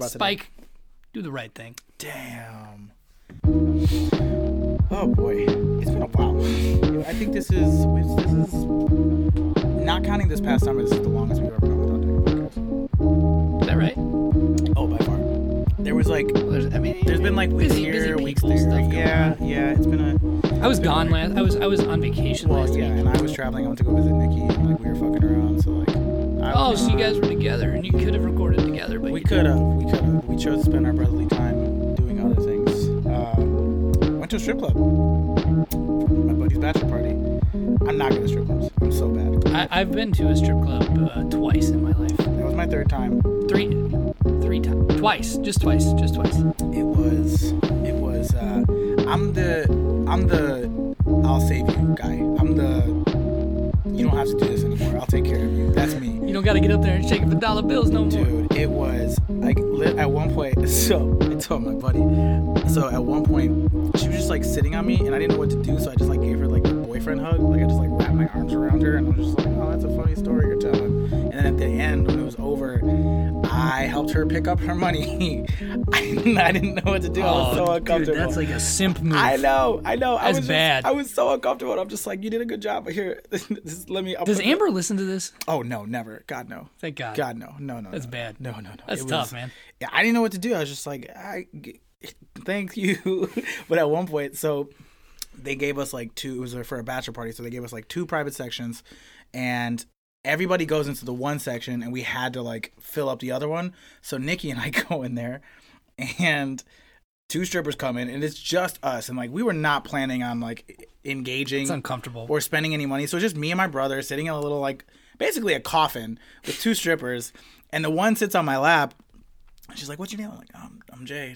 about Spike, do the right thing. Damn. Oh boy, it's been a while. I think this is this is not counting this past summer. This is the longest we've ever gone without doing a podcast. Is that right? Oh, by far. There was like there's, I mean, there's been like weeks busy, here, busy weeks there. stuff Yeah, on. yeah. It's been a I was gone last. I was I was on vacation well, last yeah. week. And I was traveling. I went to go visit Nikki, and like we were fucking around. So like, I Oh, so you guys were together, and you could have recorded together, but we could have, we could have. We chose to spend our brotherly time doing other things. Um, went to a strip club. My buddy's bachelor party. I'm not good at strip clubs. I'm so bad. I, I've been to a strip club uh, twice in my life. That was my third time. Three, three times, twice, just twice, just twice. It was, it was. Uh, I'm the, I'm the, I'll save you guy. I'm the. You don't have to do this anymore. I'll take care of you. That's me. You don't got to get up there and shake for dollar bills no more. Dude, it was like at one point. So I told my buddy. So at one point, she was just like sitting on me, and I didn't know what to do. So I just like gave her like boyfriend hug. Like I just like wrapped my arms around her, and I was just like, "Oh, that's a funny story you're telling." And then at the end, when it was over, I helped her pick up her money. I, I didn't know what to do. I was so Oh, uncomfortable. dude, that's like a simp move. I know, I know. I was just- bad. I was so uncomfortable. and I'm just like, you did a good job, but here, let me. I'll Does Amber listen to this? Oh no, never. God no. Thank God. God no, no, no. That's no. bad. No, no, no. That's It tough, was- man. Yeah, I didn't know what to do. I was just like, I, thank you. but at one point, so they gave us like two. It was for a bachelor party, so they gave us like two private sections, and everybody goes into the one section, and we had to like fill up the other one. So Nikki and I go in there, and two strippers come in, and it's just us, and like we were not planning on like engaging It's uncomfortable. or spending any money. So it's just me and my brother sitting in a little like basically a coffin with two strippers, and the one sits on my lap. She's like, "What's your name?" I'm like, "I'm, I'm Jay."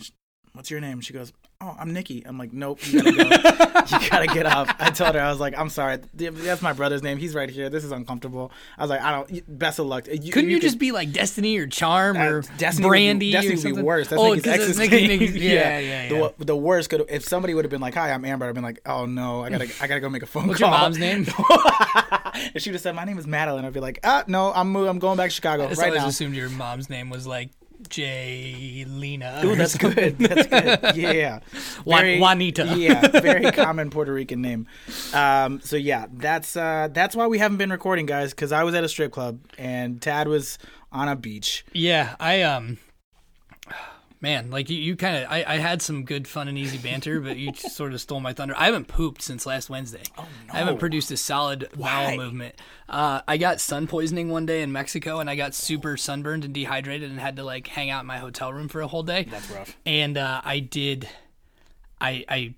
What's your name? She goes, "Oh, I'm Nikki." I'm like, "Nope, you gotta go. you gotta get off." I told her, I was like, "I'm sorry. That's my brother's name. He's right here. This is uncomfortable." I was like, "I don't. Best of luck." You, Couldn't you, could- just be like Destiny or Charm uh, or Destiny would Brandy Destiny or would be worse. That's oh, Nikki's ex's Nikki-. Nikki- yeah, yeah, yeah. The, the worst could if somebody would have been like, "Hi, I'm Amber." I'd been like, "Oh no, I gotta, I gotta go make a phone What's call." What's your mom's name? and she would have said, "My name is Madeline." I'd be like, "Ah, no, I'm I'm going back to Chicago I right now." assumed your mom's name was like Jay Lena. Ooh, that's good. That's good. Yeah. Juan- Juanita. Yeah, very common Puerto Rican name. Um, so yeah, that's uh, that's why we haven't been recording, guys, because I was at a strip club and Tad was on a beach. Yeah, I um, man, like you, you kind of, I, I had some good fun and easy banter, but you sort of stole my thunder. I haven't pooped since last Wednesday. Oh no. I haven't produced a solid Why? bowel movement. Uh, I got sun poisoning one day in Mexico, and I got super sunburned and dehydrated, and had to like hang out in my hotel room for a whole day. That's rough. and uh, I did, I, I,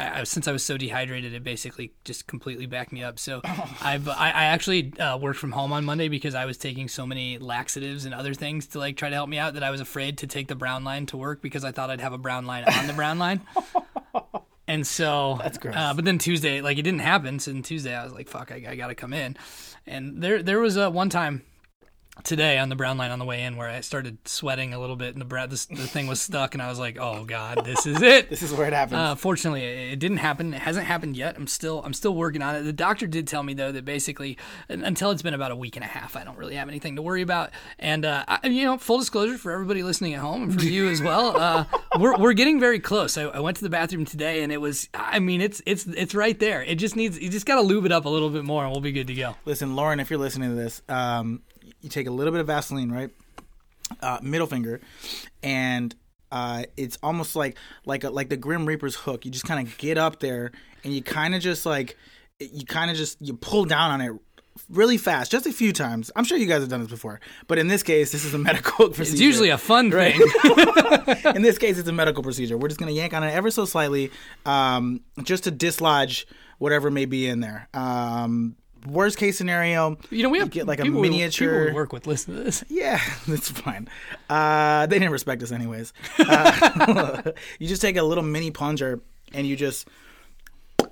I, since I was so dehydrated, it basically just completely backed me up. So I've, I, I actually uh, worked from home on Monday because I was taking so many laxatives and other things to like try to help me out that I was afraid to take the brown line to work because I thought I'd have a brown line on the brown line. And so, That's gross. Uh, but then Tuesday, like it didn't happen. So then Tuesday, I was like, "Fuck, I, I got to come in." And there, there was uh, one time today on the brown line on the way in where I started sweating a little bit, and the this, the thing was stuck, and I was like, "Oh God, this is it." This is where it happens. Uh, fortunately, it it didn't happen. It hasn't happened yet. I'm still I'm still working on it. The doctor did tell me though that basically until it's been about a week and a half, I don't really have anything to worry about. And uh, I, you know, full disclosure for everybody listening at home and for you as well, uh, we're we're getting very close. I, I went to the bathroom today, and it was I mean it's it's it's right there. It just needs you just got to lube it up a little bit more, and we'll be good to go. Listen, Lauren, if you're listening to this, um, you take a little bit of Vaseline, right? Uh, middle finger, and uh, it's almost like like a, like the Grim Reaper's hook. You just kind of get up there, and you kind of just like you kind of just you pull down on it really fast, just a few times. I'm sure you guys have done this before, but in this case, this is a medical procedure. It's usually a fun Right. thing. in this case, it's a medical procedure. We're just going to yank on it ever so slightly, um, just to dislodge whatever may be in there. Um, worst case scenario, You know, we have get like a miniature. people we work with. Listen to this. Yeah, that's fine. Uh, they didn't respect us anyways. Uh, you just take a little mini plunger and you just,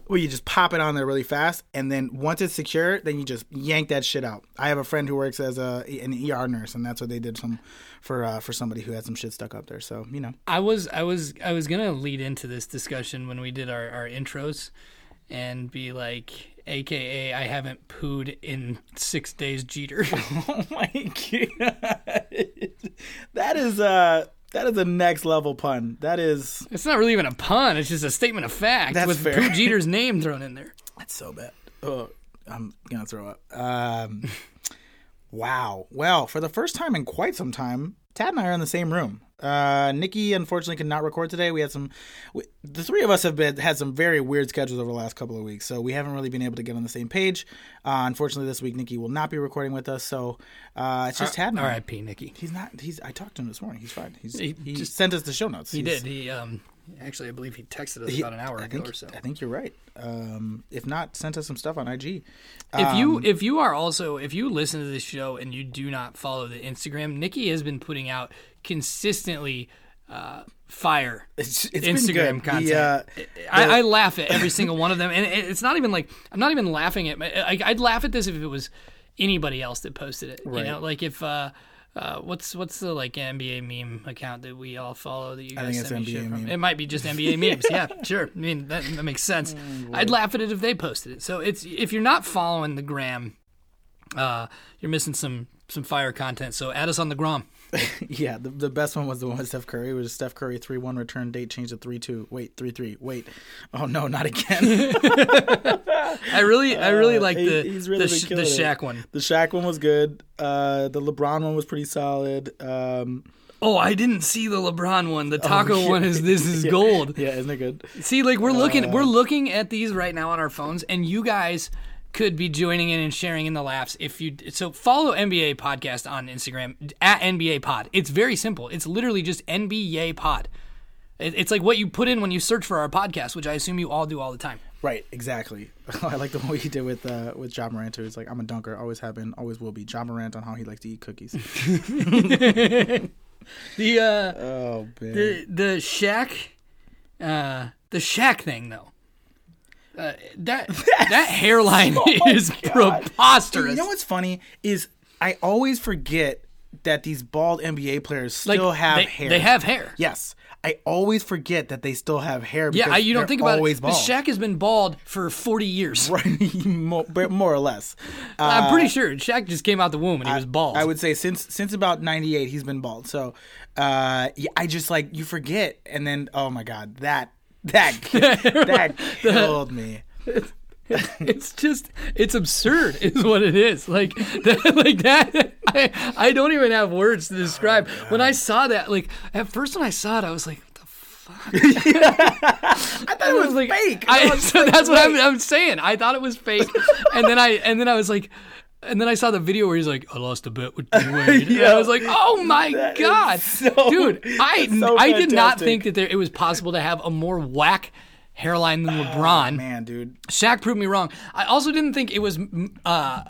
well, you just pop it on there really fast, and then once it's secure, then you just yank that shit out. I have a friend who works as a an ER nurse, and that's what they did some for uh, for somebody who had some shit stuck up there. So you know, I was I was I was gonna lead into this discussion when we did our, our intros and be like, AKA I haven't pooed in six days, Jeter. oh my god, that is uh That is a next level pun. That is It's not really even a pun. It's just a statement of fact That's with fair. Pooh Jeter's name thrown in there. that's so bad. Oh, I'm gonna throw up. Um, wow. Well, for the first time in quite some time, Tad and I are in the same room. Uh, Nikki unfortunately could not record today. We had some. We, the three of us have been had some very weird schedules over the last couple of weeks, so we haven't really been able to get on the same page. Uh, unfortunately, this week Nikki will not be recording with us, so uh, it's just and I. R.I.P. Nikki. He's not. He's. I talked to him this morning. He's fine. He's. He He, just- sent us the show notes. He did. He um actually I believe he texted us about an hour I ago think, or so. I think you're right. Um, if not, sent us some stuff on IG. If you Um, if you are also if you listen to this show and you do not follow the Instagram, Nikki has been putting out consistently uh, fire It's, it's Instagram been content. The, uh, I, I laugh at every single one of them, and it, it's not even like I'm not even laughing at. I, I'd laugh at this if it was anybody else that posted it. You know, like if uh, uh, what's what's the like NBA meme account that we all follow that you guys think it's send me shit from? meme. It might be just NBA memes. Yeah, sure. I mean that, that makes sense. I'd laugh at it if they posted it. So it's if you're not following the gram, uh, you're missing some some fire content. So add us on the gram. yeah, the, the best one was the one with Steph Curry. It was Steph Curry three one return date changed to three two. Wait, three three. Wait, oh no, not again. I really I really like Uh, he- the really the, sh- the. Shaq one. the Shaq one was good. Uh, the LeBron one was pretty solid. Um, Oh, I didn't see the LeBron one. The taco Oh, one is this is gold. yeah, isn't it good? See, like we're looking Uh, we're looking at these right now on our phones, and you guys could be joining in and sharing in the laughs if you so follow NBA podcast on Instagram at NBYAY Pod. It's very simple. It's literally just NBYAY Pod. It's like what you put in when you search for our podcast, which I assume you all do all the time. Right, exactly. I like the one he did with uh, with Ja Morant. It's like I'm a dunker, always have been, always will be. Ja Morant on how he likes to eat cookies. The uh, oh man, the the Shaq, uh, the Shaq thing though. Uh, that that hairline is preposterous. You know what's funny is I always forget that these bald NBA players like still have they, hair. They have hair. Yes, I always forget that they still have hair. Yeah, I, you don't think about always it. Bald. Shaq has been bald for 40 years. right, more, more or less. Uh, I'm pretty sure Shaq just came out the womb and he was bald. I would say since since about '98 he's been bald. So, uh, yeah, I just like you forget, and then oh my god, that that that killed me. it's just it's absurd is what it is like that, like that I, I don't even have words to describe Oh, when i saw that like at first when i saw it i was like what the fuck I thought it was like fake. I, was so like, that's what I'm. I'm saying i thought it was fake and then i and then i was like and then I saw the video where he's like, "I lost a bet with Dwyane." And Yeah. I was like, "Oh my god, so- dude! I so I did not think that there, it was possible to have a more whack hairline than LeBron." Oh, Man, dude, Shaq proved me wrong. I also didn't think it was uh,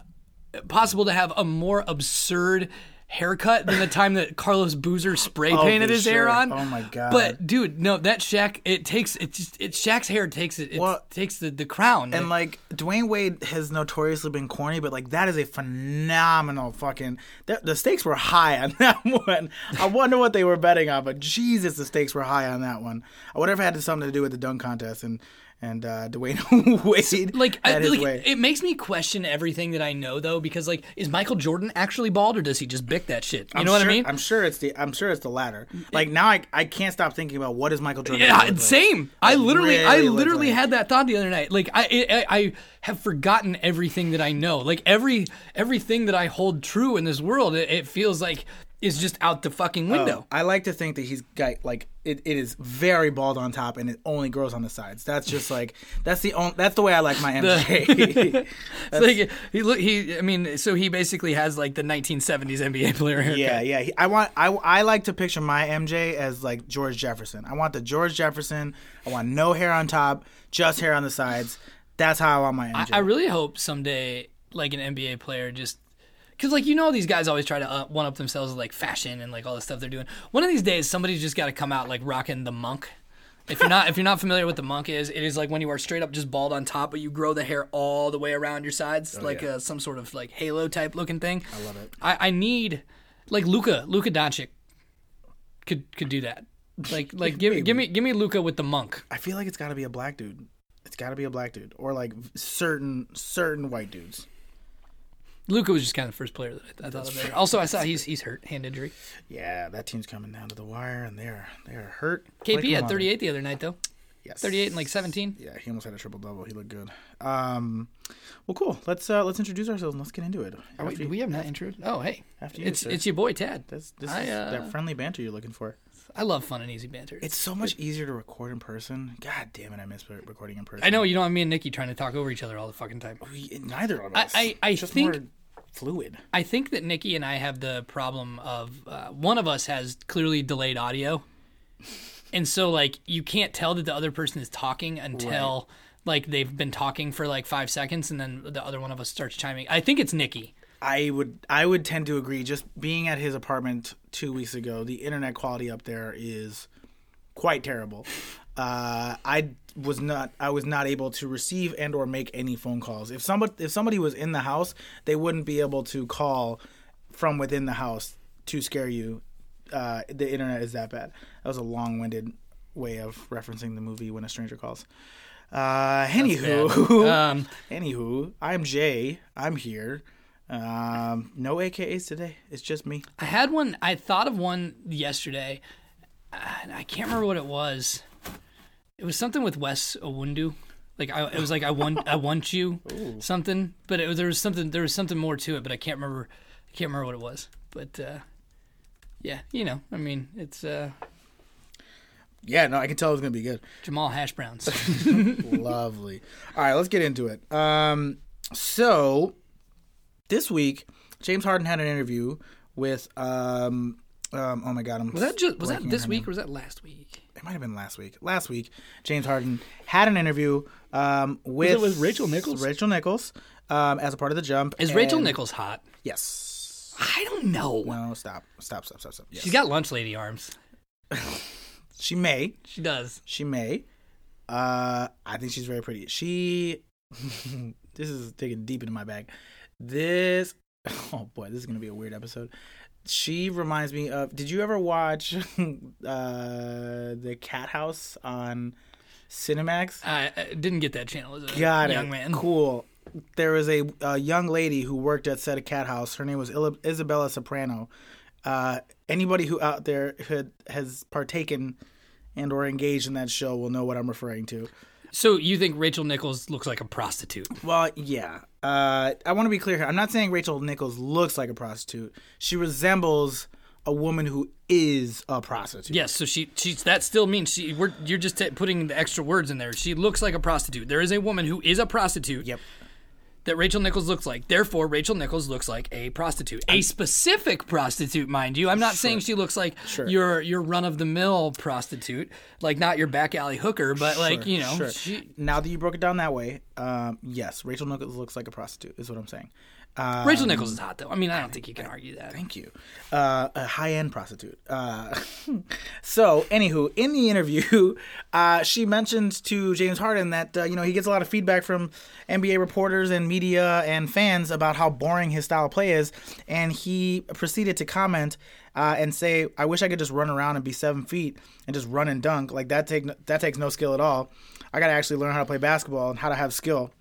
possible to have a more absurd haircut than the time that Carlos Boozer spray oh, painted for his hair on. Oh my God. But dude, no, that Shaq it takes it just it Shaq's hair takes it it Well, takes the, the crown. and like Dwyane Wade has notoriously been corny, but like that is a phenomenal fucking. The, the stakes were high on that one. I wonder what they were betting on, but Jesus, the stakes were high on that one. I wonder if it had something to do with the dunk contest and and uh, Dwyane Wade like, I, like way. it makes me question everything that I know though because like is Michael Jordan actually bald or does he just bick that shit? You I'm know what I mean? I'm sure it's the I'm sure it's the latter. Like now, I I can't stop thinking about what is Michael Jordan. Yeah, like. same. I literally, I really look literally like- had that thought the other night. Like, I, I, I have forgotten everything that I know. Like every, everything that I hold true in this world, it, it feels like is just out the fucking oh, window. I like to think that he's got like it, it is very bald on top and it only grows on the sides. That's just like that's the only that's the way I like my MJ. It's like he look, he. I mean, so he basically has like the 1970s NBA player haircut. yeah, yeah. He, I want I I like to picture my MJ as like George Jefferson. I want the George Jefferson. I want no hair on top, just hair on the sides. That's how I want my MJ. I really hope someday, like an NBA player, just because, like, you know, these guys always try to uh, one up themselves with like fashion and like all the stuff they're doing. One of these days, somebody's just got to come out like rocking the monk. If you're not, if you're not familiar with the monk is, it is like when you are straight up just bald on top, but you grow the hair all the way around your sides, like yeah. uh, some sort of like halo type looking thing. I love it. I, I need like Luka, Luka Doncic could could do that. Like like give give me give me Luka with the monk. I feel like it's got to be a black dude. It's got to be a black dude or like certain certain white dudes. Luka was just kind of the first player that I, I thought of there. Also, I saw he's he's hurt, hand injury. Yeah, that team's coming down to the wire, and they're they're hurt. KP Like had mother. 38 the other night though. Yes. 38 and like 17. Yeah, he almost had a triple double. He looked good. Um, well, cool. Let's uh let's introduce ourselves and let's get into it. Are we, you- we have not intro? Oh, hey, After you, it's sir. it's your boy Tad. This, this I, is uh, that friendly banter you're looking for. I love fun and easy banter. It's so much easier to record in person. God damn it, I miss recording in person. I know you don't have me and Nikki trying to talk over each other all the fucking time. We, neither of us. I- I just think- fluid. I think that Nikki and I have the problem of uh, one of us has clearly delayed audio, and so like you can't tell that the other person is talking until like they've been talking for like five seconds, and then the other one of us starts chiming. I think it's Nikki. I would I would tend to agree. Just being at his apartment two weeks ago, the internet quality up there is quite terrible. Uh, I was not I was not able to receive and or make any phone calls. If somebody if somebody was in the house, they wouldn't be able to call from within the house to scare you. Uh, the internet is that bad. That was a long winded way of referencing the movie When a Stranger Calls. Uh, anywho, Um, Anywho, I'm Jay. I'm here. Um, no AKAs today. It's just me. I had one. I thought of one yesterday. Uh, I can't remember what it was. It was something with Wes Iwundu. Like I, it was like I want, I want you, something. But it there was something, there was something more to it. But I can't remember. I can't remember what it was. But uh, yeah, you know, I mean, it's uh, Yeah, no, I can tell it's gonna be good. Jamal Hash Browns. Lovely. All right, let's get into it. Um, so this week, James Harden had an interview with um, um oh my god, I'm Was that just was that this week or was that last week? It might have been last week. Last week, James Harden had an interview um with it with Rachel Nichols? Rachel Nichols, um, as a part of the jump. Is Rachel Nichols hot? Yes. I don't know. No, stop, stop, stop, stop, stop. Yes. She's got lunch lady arms. She may. She does. She may. Uh, I think she's very pretty. She. this is digging deep into my bag. This. Oh boy, this is gonna be a weird episode. She reminds me of. Did you ever watch uh, the Cat House on Cinemax? I, I didn't get that channel as a Got young it. man. Cool. There was a, a young lady who worked at set of Cat House. Her name was Isabella Soprano. Uh, anybody who out there had, has partaken and or engaged in that show will know what I'm referring to. So you think Rachel Nichols looks like a prostitute? Well, yeah. Uh, I want to be clear here. I'm not saying Rachel Nichols looks like a prostitute. She resembles a woman who is a prostitute. Yes. So she she's that still means she we're you're just t- putting the extra words in there. She looks like a prostitute. There is a woman who is a prostitute. Yep. That Rachel Nichols looks like. Therefore, Rachel Nichols looks like a prostitute, a specific prostitute, mind you. I'm not saying she looks like your your run of the mill prostitute, like not your back alley hooker, but like you know, Sure. she, Now that you broke it down that way, um, yes, Rachel Nichols looks like a prostitute. Is what I'm saying. Uh, Rachel Nichols is hot though. I mean, I don't think you can argue that. Thank you. Uh, a high end prostitute. Uh, so, anywho, in the interview, uh, she mentioned to James Harden that uh, you know he gets a lot of feedback from NBA reporters and media and fans about how boring his style of play is, and he proceeded to comment uh, and say, "I wish I could just run around and be seven feet and just run and dunk like that. Take that takes no skill at all. I got to actually learn how to play basketball and how to have skill."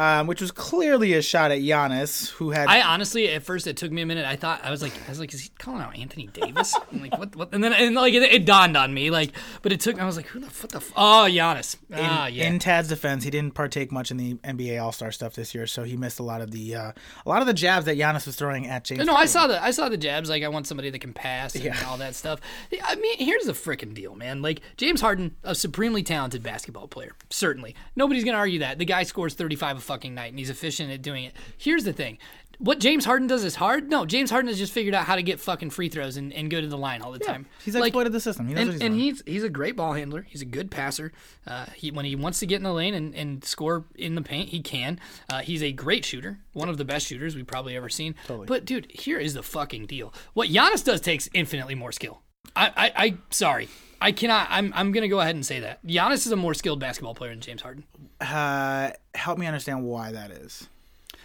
Um, which was clearly a shot at Giannis, who had I honestly, at first, it took me a minute. I thought I was like, I was like, is he calling out Anthony Davis? I'm like, what? What? And then, and like, it, it dawned on me, like, but it took. I was like, who the what the? F- oh, Giannis. ah, yeah. In Tad's defense, he didn't partake much in the NBA All Star stuff this year, so he missed a lot of the uh, a lot of the jabs that Giannis was throwing at James. no, I saw the I saw the jabs. Like, I want somebody that can pass and Yeah. all that stuff. I mean, here's the freaking deal, man. Like, James Harden, a supremely talented basketball player, certainly. Nobody's gonna argue that. The guy scores 35 a fucking night, and he's efficient at doing it. Here's the thing. What James Harden does is hard. No, James Harden has just figured out how to get fucking free throws and, and go to the line all the time. He's Like, exploited the system. He knows and, he's and he's he's a great ball handler. He's a good passer. Uh, he when he wants to get in the lane and, and score in the paint, he can. Uh, he's a great shooter, one of the best shooters we've probably ever seen. But dude, here is the fucking deal. What Giannis does takes infinitely more skill. I I, I sorry. I cannot. I'm. I'm gonna go ahead and say that Giannis is a more skilled basketball player than James Harden. uh, help me understand why that is.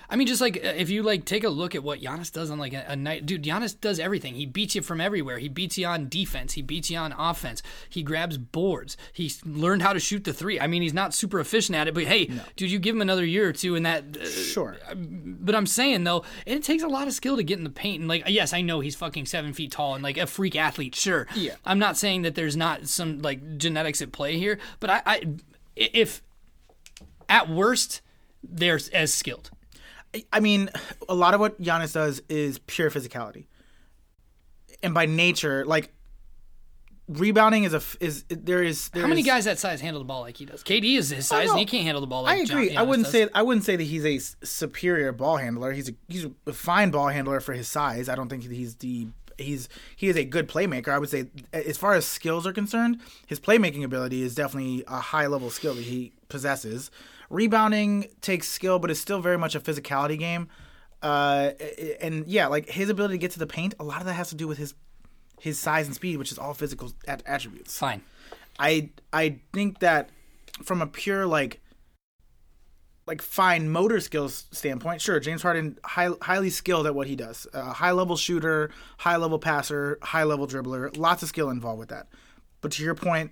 I mean, just like uh, if you like take a look at what Giannis does on like a, a night, dude. Giannis does everything. He beats you from everywhere. He beats you on defense. He beats you on offense. He grabs boards. He's learned how to shoot the three. I mean, he's not super efficient at it, but hey, dude, you give him another year or two, and that. Uh, Sure. but I'm saying though, it takes a lot of skill to get in the paint. And like, yes, I know he's fucking seven feet tall and like a freak athlete. Sure. Yeah. I'm not saying that there's not some like genetics at play here, but I, I if at worst they're as skilled. I mean, a lot of what Giannis does is pure physicality, and by nature, like rebounding is a is there is there How many is- guys that size handle the ball like he does? KD is his size, and he can't handle the ball like I agree. I wouldn't Giannis say does. I wouldn't say that he's a superior ball handler. He's a he's a fine ball handler for his size. I don't think he's the he's he is a good playmaker. I would say as far as skills are concerned, his playmaking ability is definitely a high level skill that he possesses. Rebounding takes skill, but it's still very much a physicality game. Uh, and yeah, like his ability to get to the paint, a lot of that has to do with his his size and speed, which is all physical at- attributes. Fine. I I think that from a pure like like fine motor skills standpoint, sure, James Harden high, highly skilled at what he does. A high level shooter, high level passer, high level dribbler, lots of skill involved with that. But to your point,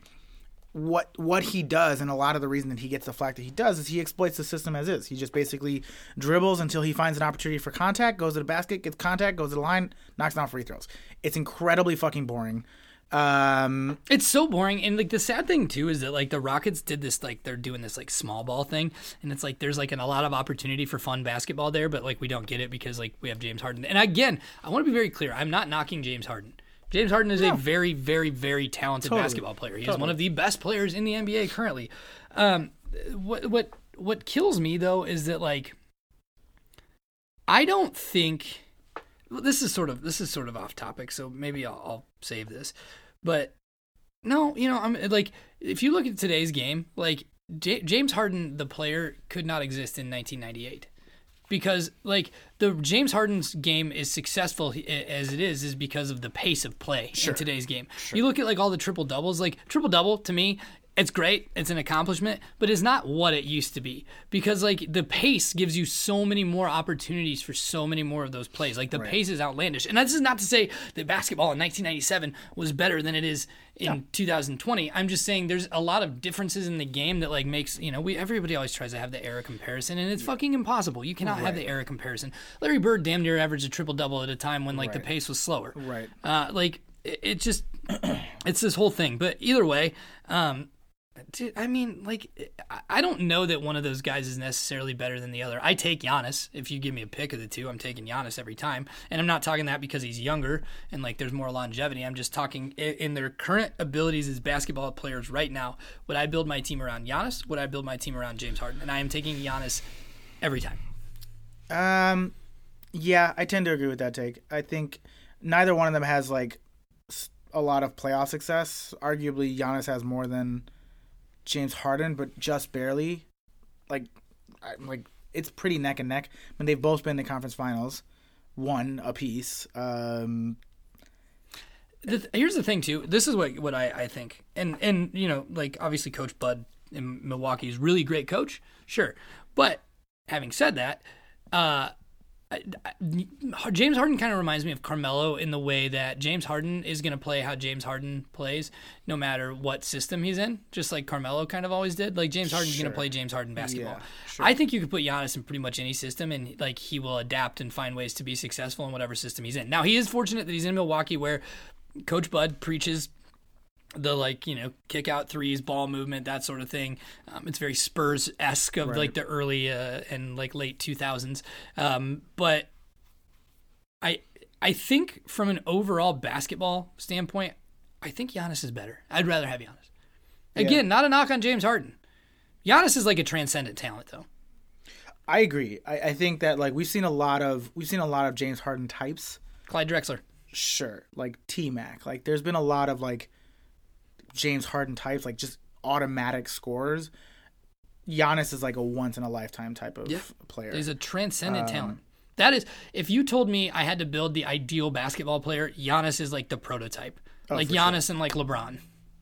what what he does and a lot of the reason that he gets the flack that he does is he exploits the system as is. He just basically dribbles until he finds an opportunity for contact, goes to the basket, gets contact, goes to the line, knocks down free throws. It's incredibly fucking boring. Um, It's so boring, and like the sad thing too is that like the Rockets did this like they're doing this like small ball thing, and it's like there's like an, a lot of opportunity for fun basketball there, but like we don't get it because like we have James Harden. And again, I want to be very clear, I'm not knocking James Harden. James Harden is a very, very, very talented Totally. basketball player. He is one of the best players in the NBA currently. Um, what what what kills me though is that like I don't think well, this is sort of this is sort of off topic, so maybe I'll, I'll save this. But no, you know, I'm like if you look at today's game, like J- James Harden, the player, could not exist in 1998 because like the James Harden's game is successful as it is is because of the pace of play in today's game. You look at like all the triple doubles, like triple double to me, it's great, it's an accomplishment, but it's not what it used to be because like the pace gives you so many more opportunities for so many more of those plays. Like the pace is outlandish, and this is not to say that basketball in 1997 was better than it is in 2020. I'm just saying there's a lot of differences in the game that like makes you know we everybody always tries to have the era comparison, and it's fucking impossible. You cannot have the era comparison. Larry Bird damn near averaged a triple double at a time when like the pace was slower. Right. Uh, like it, it just it's this whole thing. But either way, um, dude, I mean, like I- don't know that one of those guys is necessarily better than the other. I take Giannis. If you give me a pick of the two, I'm taking Giannis every time. And I'm not talking that because he's younger and like there's more longevity. I'm just talking in their current abilities as basketball players right now. Would I build my team around Giannis? Would I build my team around James Harden? And I am taking Giannis every time. Um, yeah, I tend to agree with that take. I think neither one of them has like a lot of playoff success. Arguably, Giannis has more than James Harden, but just barely. Like, I, like it's pretty neck and neck. I mean, they've both been to conference finals, one apiece. Um, the th- here's the thing too. This is what what I, I think, and and you know, like obviously Coach Bud in Milwaukee is really great coach, sure. But having said that, uh, James Harden kind of reminds me of Carmelo in the way that James Harden is going to play how James Harden plays, no matter what system he's in, just like Carmelo kind of always did. Like James Harden's going to play James Harden basketball. sure. I think you could put Giannis in pretty much any system, and like he will adapt and find ways to be successful in whatever system he's in. Now he is fortunate that he's in Milwaukee, where Coach Bud preaches the like you know kick out threes, ball movement, that sort of thing. Um, it's very Spurs esque of like the early uh, and like late two thousands. Um, but I I think from an overall basketball standpoint, I think Giannis is better. I'd rather have Giannis. Again, not a knock on James Harden. Giannis is like a transcendent talent though. I agree. I, I think that like we've seen a lot of we've seen a lot of James Harden types. Clyde Drexler. Sure, like T Mac. Like there's been a lot of like James Harden types, like just automatic scores. Giannis is like a once in a lifetime type of Yeah. player. He's a transcendent talent. That is, if you told me I had to build the ideal basketball player, Giannis is like the prototype. like for Giannis and like LeBron.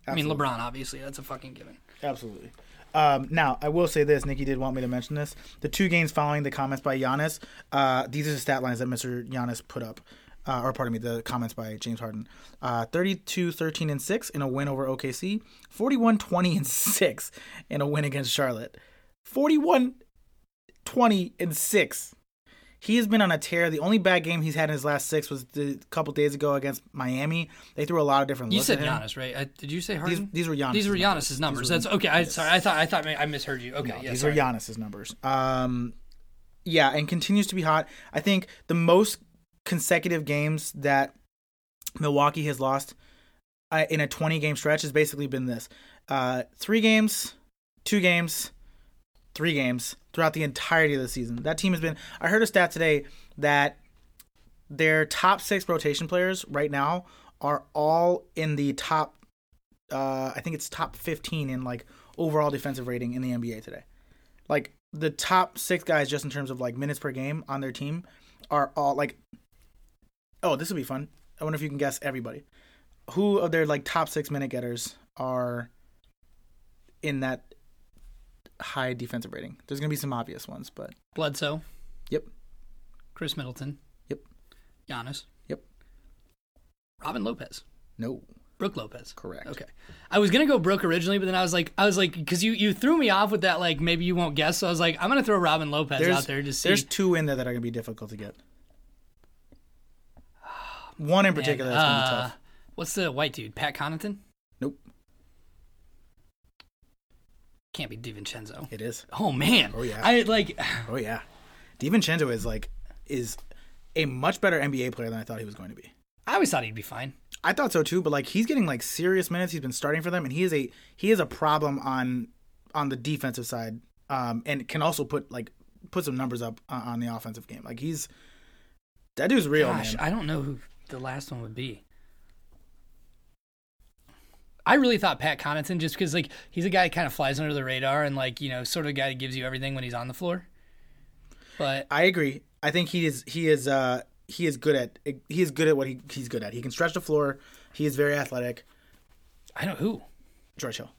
I mean, LeBron, obviously, that's a fucking given. Absolutely. Um, now, I will say this. Nikki did want me to mention this. The two games following the comments by Giannis, uh, these are the stat lines that Mr. Giannis put up. Uh, or pardon me, the comments by James Harden. Uh, 32, 13, and 6 in a win over OKC. 41, 20, and 6 in a win against Charlotte. 41, 20, and 6. He has been on a tear. The only bad game he's had in his last six was a couple days ago against Miami. They threw a lot of different You said. Giannis, right? I, did you say These, Harden? these were Giannis. These were Giannis's numbers. That's okay. I sorry. I thought I thought I misheard you. Okay, yeah, These sorry. are Giannis's numbers. Um, yeah, and continues to be hot. I think the most consecutive games that Milwaukee has lost uh, in a 20 game stretch has basically been this: uh, three games, two games, three games throughout the entirety of the season. That team has been. I heard a stat today that their top six rotation players right now are all in the top. Uh, I think it's top 15 in like overall defensive rating in the NBA today. Like the top six guys, just in terms of like minutes per game on their team, are all like. Oh, this will be fun. I wonder if you can guess everybody. Who of their like top six minute getters are in that high defensive rating? There's gonna be some obvious ones, but Bledsoe. Yep. Khris Middleton. Yep. Giannis. Yep. Robin Lopez. no, Brooke Lopez. correct. Okay. I was gonna go Brooke originally, but then I was like, I was like, because you you threw me off with that like maybe you won't guess, so I was like, I'm gonna throw Robin Lopez There's out there to see. there's two in there that are gonna be difficult to get. One in particular that's gonna be Uh, tough. What's the white dude? Pat Connaughton? Nope, Can't be DiVincenzo. it is. Oh man. Oh, yeah. I like. Oh yeah, DiVincenzo is like is a much better NBA player than I thought he was going to be. I always thought he'd be fine. I thought so too, but like he's getting like serious minutes. He's been starting for them, and he is a he is a problem on on the defensive side, um, and can also put like put some numbers up uh, on the offensive game. Like he's that dude's real, Gosh, man. I don't know who the last one would be. I really thought Pat Connaughton just because like he's a guy that kind of flies under the radar and like you know sort of a guy that gives you everything when he's on the floor. But I agree. I think he is he is uh he is good at he is good at what he, he's good at. He can stretch the floor. He is very athletic. I don't who. George Hill.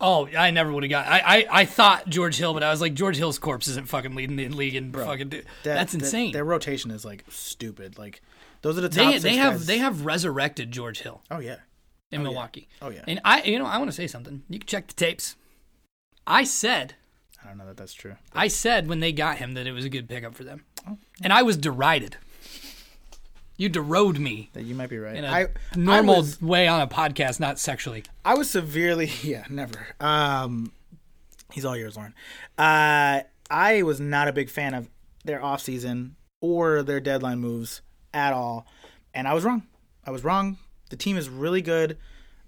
Oh, I never would have got. I, I I thought George Hill, but I was like George Hill's corpse isn't fucking leading the league and fucking. That- that's that- insane. their rotation is like stupid. Like those are the top. they they have guys. they have resurrected George Hill Oh yeah. in yeah. Milwaukee. Oh yeah. And I you know I want to say something. You can check the tapes. I said I don't know that that's true. I said when they got him that it was a good pickup for them, Oh. and I was derided. You derode me That you might be right. in a I normal I was, way on a podcast, not sexually. I was severely yeah never. Um, he's all yours, Lauren. Uh, I was not a big fan of their offseason or their deadline moves at all, and I was wrong. I was wrong. The team is really good.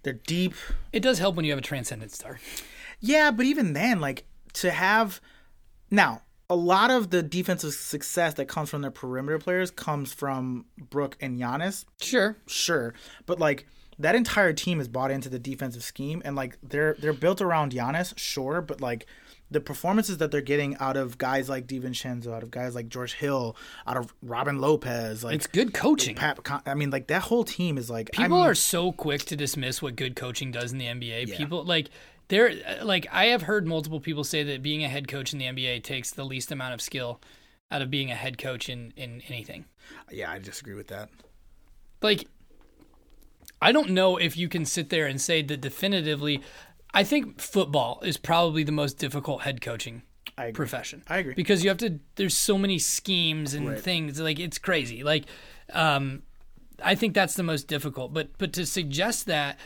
They're deep. It does help when you have a transcendent star. Yeah, but even then, like to have now a lot of the defensive success that comes from their perimeter players comes from Brooke and Giannis. Sure. Sure, but like that entire team is bought into the defensive scheme, and like they're they're built around Giannis. Sure, but like the performances that they're getting out of guys like DiVincenzo, out of guys like George Hill, out of Robin Lopez, like It's good coaching. Pat. I mean, like that whole team is like People I'm- are so quick to dismiss what good coaching does in the NBA. People like there like I have heard multiple people say that being a head coach in the NBA takes the least amount of skill out of being a head coach in in anything. Yeah, I disagree with that. Like I don't know if you can sit there and say that definitively I think football is probably the most difficult head coaching I profession. I agree. because you have to. There's so many schemes and Right. things like it's crazy. Like, um, I think that's the most difficult. But but to suggest that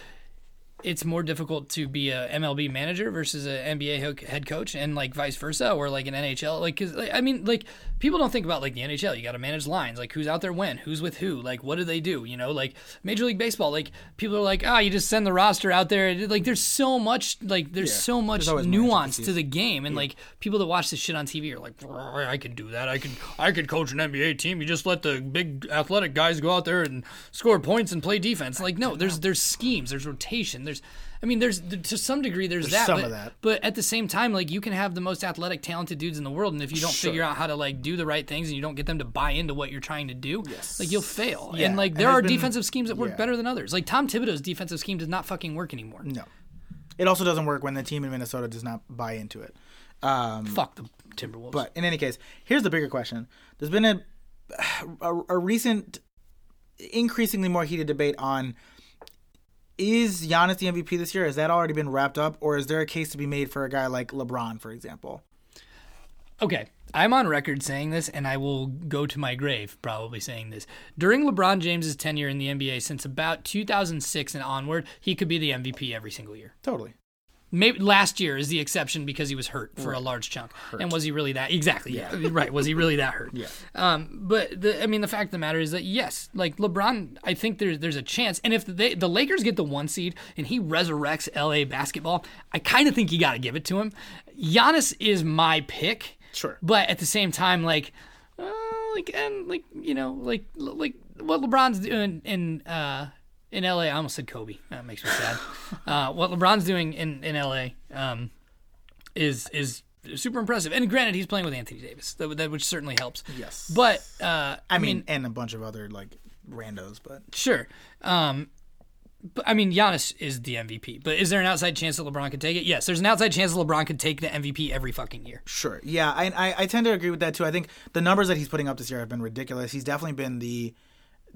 it's more difficult to be a MLB manager versus a NBA head coach, and like vice versa, or like an NHL, like because like, I mean, like people don't think about like the NHL. You got to manage lines, like who's out there when, who's with who, like what do they do? You know, like Major League Baseball, like people are like, ah, you just send the roster out there. Like there's so much, like there's Yeah. so much There's nuance to the game, and like people that watch this shit on TV are like, I could do that. I could I could coach an NBA team. You just let the big athletic guys go out there and score points and play defense. Like no, there's there's schemes, there's rotation, there's I mean, there's to some degree there's, that, some but, of that. but at the same time, like you can have the most athletic, talented dudes in the world, and if you don't Sure. figure out how to like do the right things and you don't get them to buy into what you're trying to do, Yes. like you'll fail. Yeah, And like there there's are been- defensive schemes that work yeah. better than others. Like Tom Thibodeau's defensive scheme does not fucking work anymore. No. it also doesn't work when the team in Minnesota does not buy into it. Um, Fuck the Timberwolves. but in any case, here's the bigger question: There's been a a, a recent, increasingly more heated debate on is Giannis the MVP this year? Has that already been wrapped up, or is there a case to be made for a guy like LeBron, for example? Okay, I'm on record saying this, and I will go to my grave probably saying this. During LeBron James's tenure in the NBA, since about 2006 and onward, he could be the MVP every single year. Totally. Maybe last year is the exception because he was hurt for a large chunk. And was he really that? Exactly. Yeah. right. Was he really that hurt? Yeah. Um, but the, I mean, the fact of the matter is that yes, like LeBron, I think there's there's a chance. And if they, the Lakers get the one seed and he resurrects LA basketball, I kind of think you got to give it to him. Giannis is my pick. Sure. But at the same time, like, uh, like and like you know, like like what LeBron's doing in uh in LA. I almost said Kobe. That makes me sad. uh, what LeBron's doing in in LA um is is super impressive. And granted, he's playing with Anthony Davis, that, that which certainly helps. Yes. But uh, I mean, and a bunch of other like randos, but Sure. Um, but I mean, Giannis is the MVP. But is there an outside chance that LeBron could take it? Yes, there's an outside chance that LeBron could take the MVP every fucking year. Sure. Yeah, I, I I tend to agree with that too. I think the numbers that he's putting up this year have been ridiculous. He's definitely been the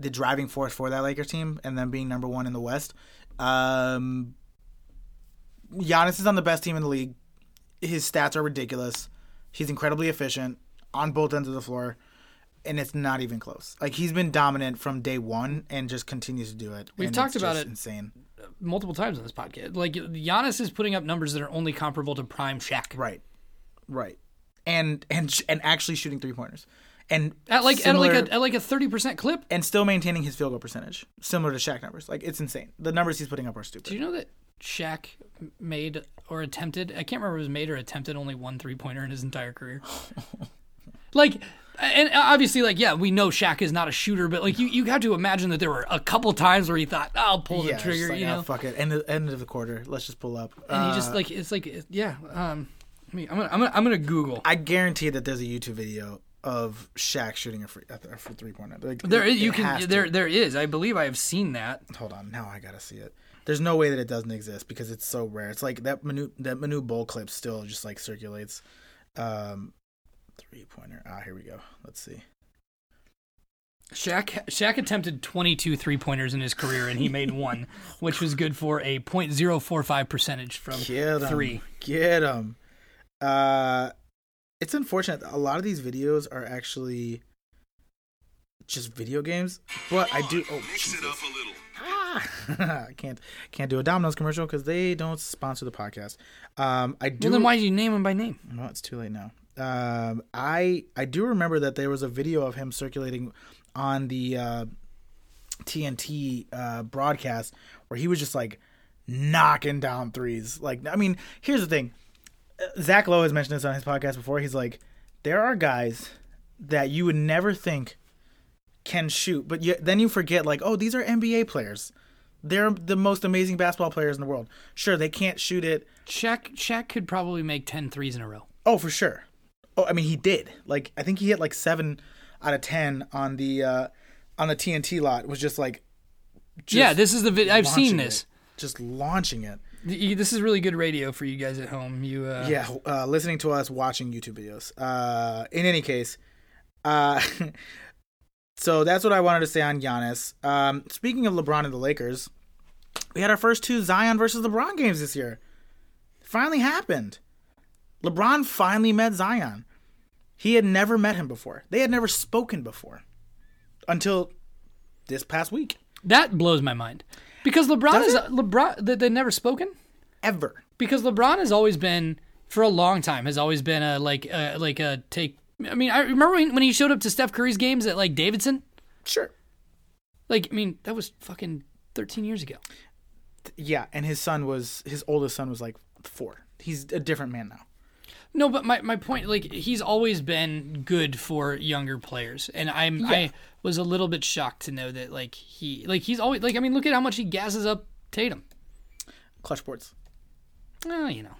the driving force for that Lakers team, and them being number one in the West. Um, Giannis is on the best team in the league. His stats are ridiculous. He's incredibly efficient on both ends of the floor, and it's not even close. Like he's been dominant from day one, and just continues to do it. We've talked about it. Insane. multiple times on this podcast. Like Giannis is putting up numbers that are only comparable to prime Shaq. Right. Right. And and and actually shooting three pointers. And At like similar- at like a at like a thirty percent clip. and still maintaining his field goal percentage, similar to Shaq numbers. Like it's insane. The numbers he's putting up are stupid. Do you know that Shaq made or attempted? I can't remember if it was made or attempted only one three pointer in his entire career. like. And obviously, like, yeah, we know Shaq is not a shooter, but like, you, you have to imagine that there were a couple times where he thought, "I'll pull the yeah, it's trigger," like, you "Ah, know, fuck it. End of, end of the quarter. Let's just pull up. and he Uh, just like, it's like, yeah. Um, I mean, I'm gonna, I'm gonna, I'm gonna Google. I guarantee that there's a YouTube video of Shaq shooting a free a for three pointer. Like, There is, you can, to. there, there is. I believe I have seen that. Hold on, now I gotta see it. There's no way that it doesn't exist because it's so rare. It's like that Manu that Manu Bowl clip still just like circulates. Um, three pointer. Ah, here we go. Let's see. Shaq Shaq attempted 22 three pointers in his career and he made one, which was good for a .045 percentage from Get three. Get them. Uh, it's unfortunate. A lot of these videos are actually just video games, but I do. Oh, Mix it up a little. Ah, I can't can't do a Domino's commercial because they don't sponsor the podcast. Um, I do. Well, then why did you name him by name? No, it's too late now. Um, I I do remember that there was a video of him circulating on the uh, TNT uh, broadcast where he was just like knocking down threes. Like, I mean, here's the thing. Zach Lowe has mentioned this on his podcast before. He's like, there are guys that you would never think can shoot, but you, then you forget, like, oh, these are NBA players. They're the most amazing basketball players in the world. Sure, they can't shoot it Shaq Shaq could probably make 10 threes in a row. Oh, for sure. Oh, I mean, he did. Like, I think he hit like seven out of ten on the uh on the TNT lot. Was just like, just yeah, this is the vid- I've seen this. it. Just launching it. This is really good radio for you guys at home. You uh, Yeah, uh, listening to us, watching YouTube videos. Uh, in any case, uh, so that's what I wanted to say on Giannis. Um, speaking of LeBron and the Lakers, we had our first two Zion versus LeBron games this year. Finally happened. LeBron finally met Zion. He had never met him before. They had never spoken before until this past week. that blows my mind because LeBron Does is it? LeBron. They, they never spoken Ever. because LeBron has always been for a long time has always been a like uh, like a take. I mean, I remember when, when he showed up to Steph Curry's games at like Davidson. Sure. Like, I mean, that was fucking 13 years ago. Yeah, and his son was his oldest son was like four. He's a different man now. No, but my, my point, like, he's always been good for younger players, and I'm I was a little bit shocked to know that like he like he's always like I mean, look at how much he gasses up Tatum. Clutch boards. Well, you know,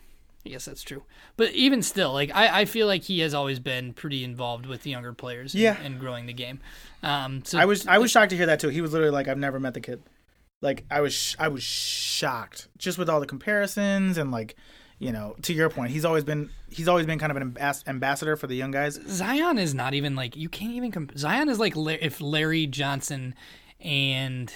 I guess that's true. But even still, like I, I feel like he has always been pretty involved with the younger players, and- Yeah. and, growing the game. Um, so I was I was shocked to hear that too. He was literally like, "I've never met the kid." Like I was sh- I was shocked just with all the comparisons and like you know to your point he's always been he's always been kind of an ambas- ambassador for the young guys. Zion is not even like you can't even comp- Zion is like La- if Larry Johnson and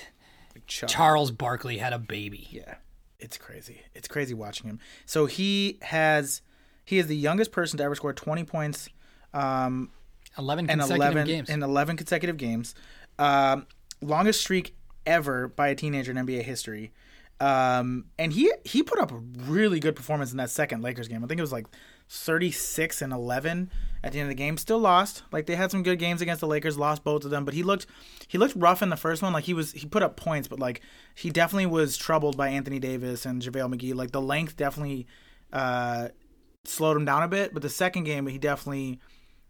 Chuck. Charles Barkley had a baby. Yeah, it's crazy. It's crazy watching him. So he has he is the youngest person to ever score 20 points um, 11 in consecutive 11 games. in 11 consecutive games. Um, longest streak ever by a teenager in NBA history. Um, and he he put up a really good performance in that second Lakers game. I think it was like 36 and 11 at the end of the game. Still lost. Like they had some good games against the Lakers, lost both of them, but he looked he looked rough in the first one. Like he was he put up points, but like he definitely was troubled by Anthony Davis and JaVale McGee. Like the length definitely uh slowed him down a bit, but the second game he definitely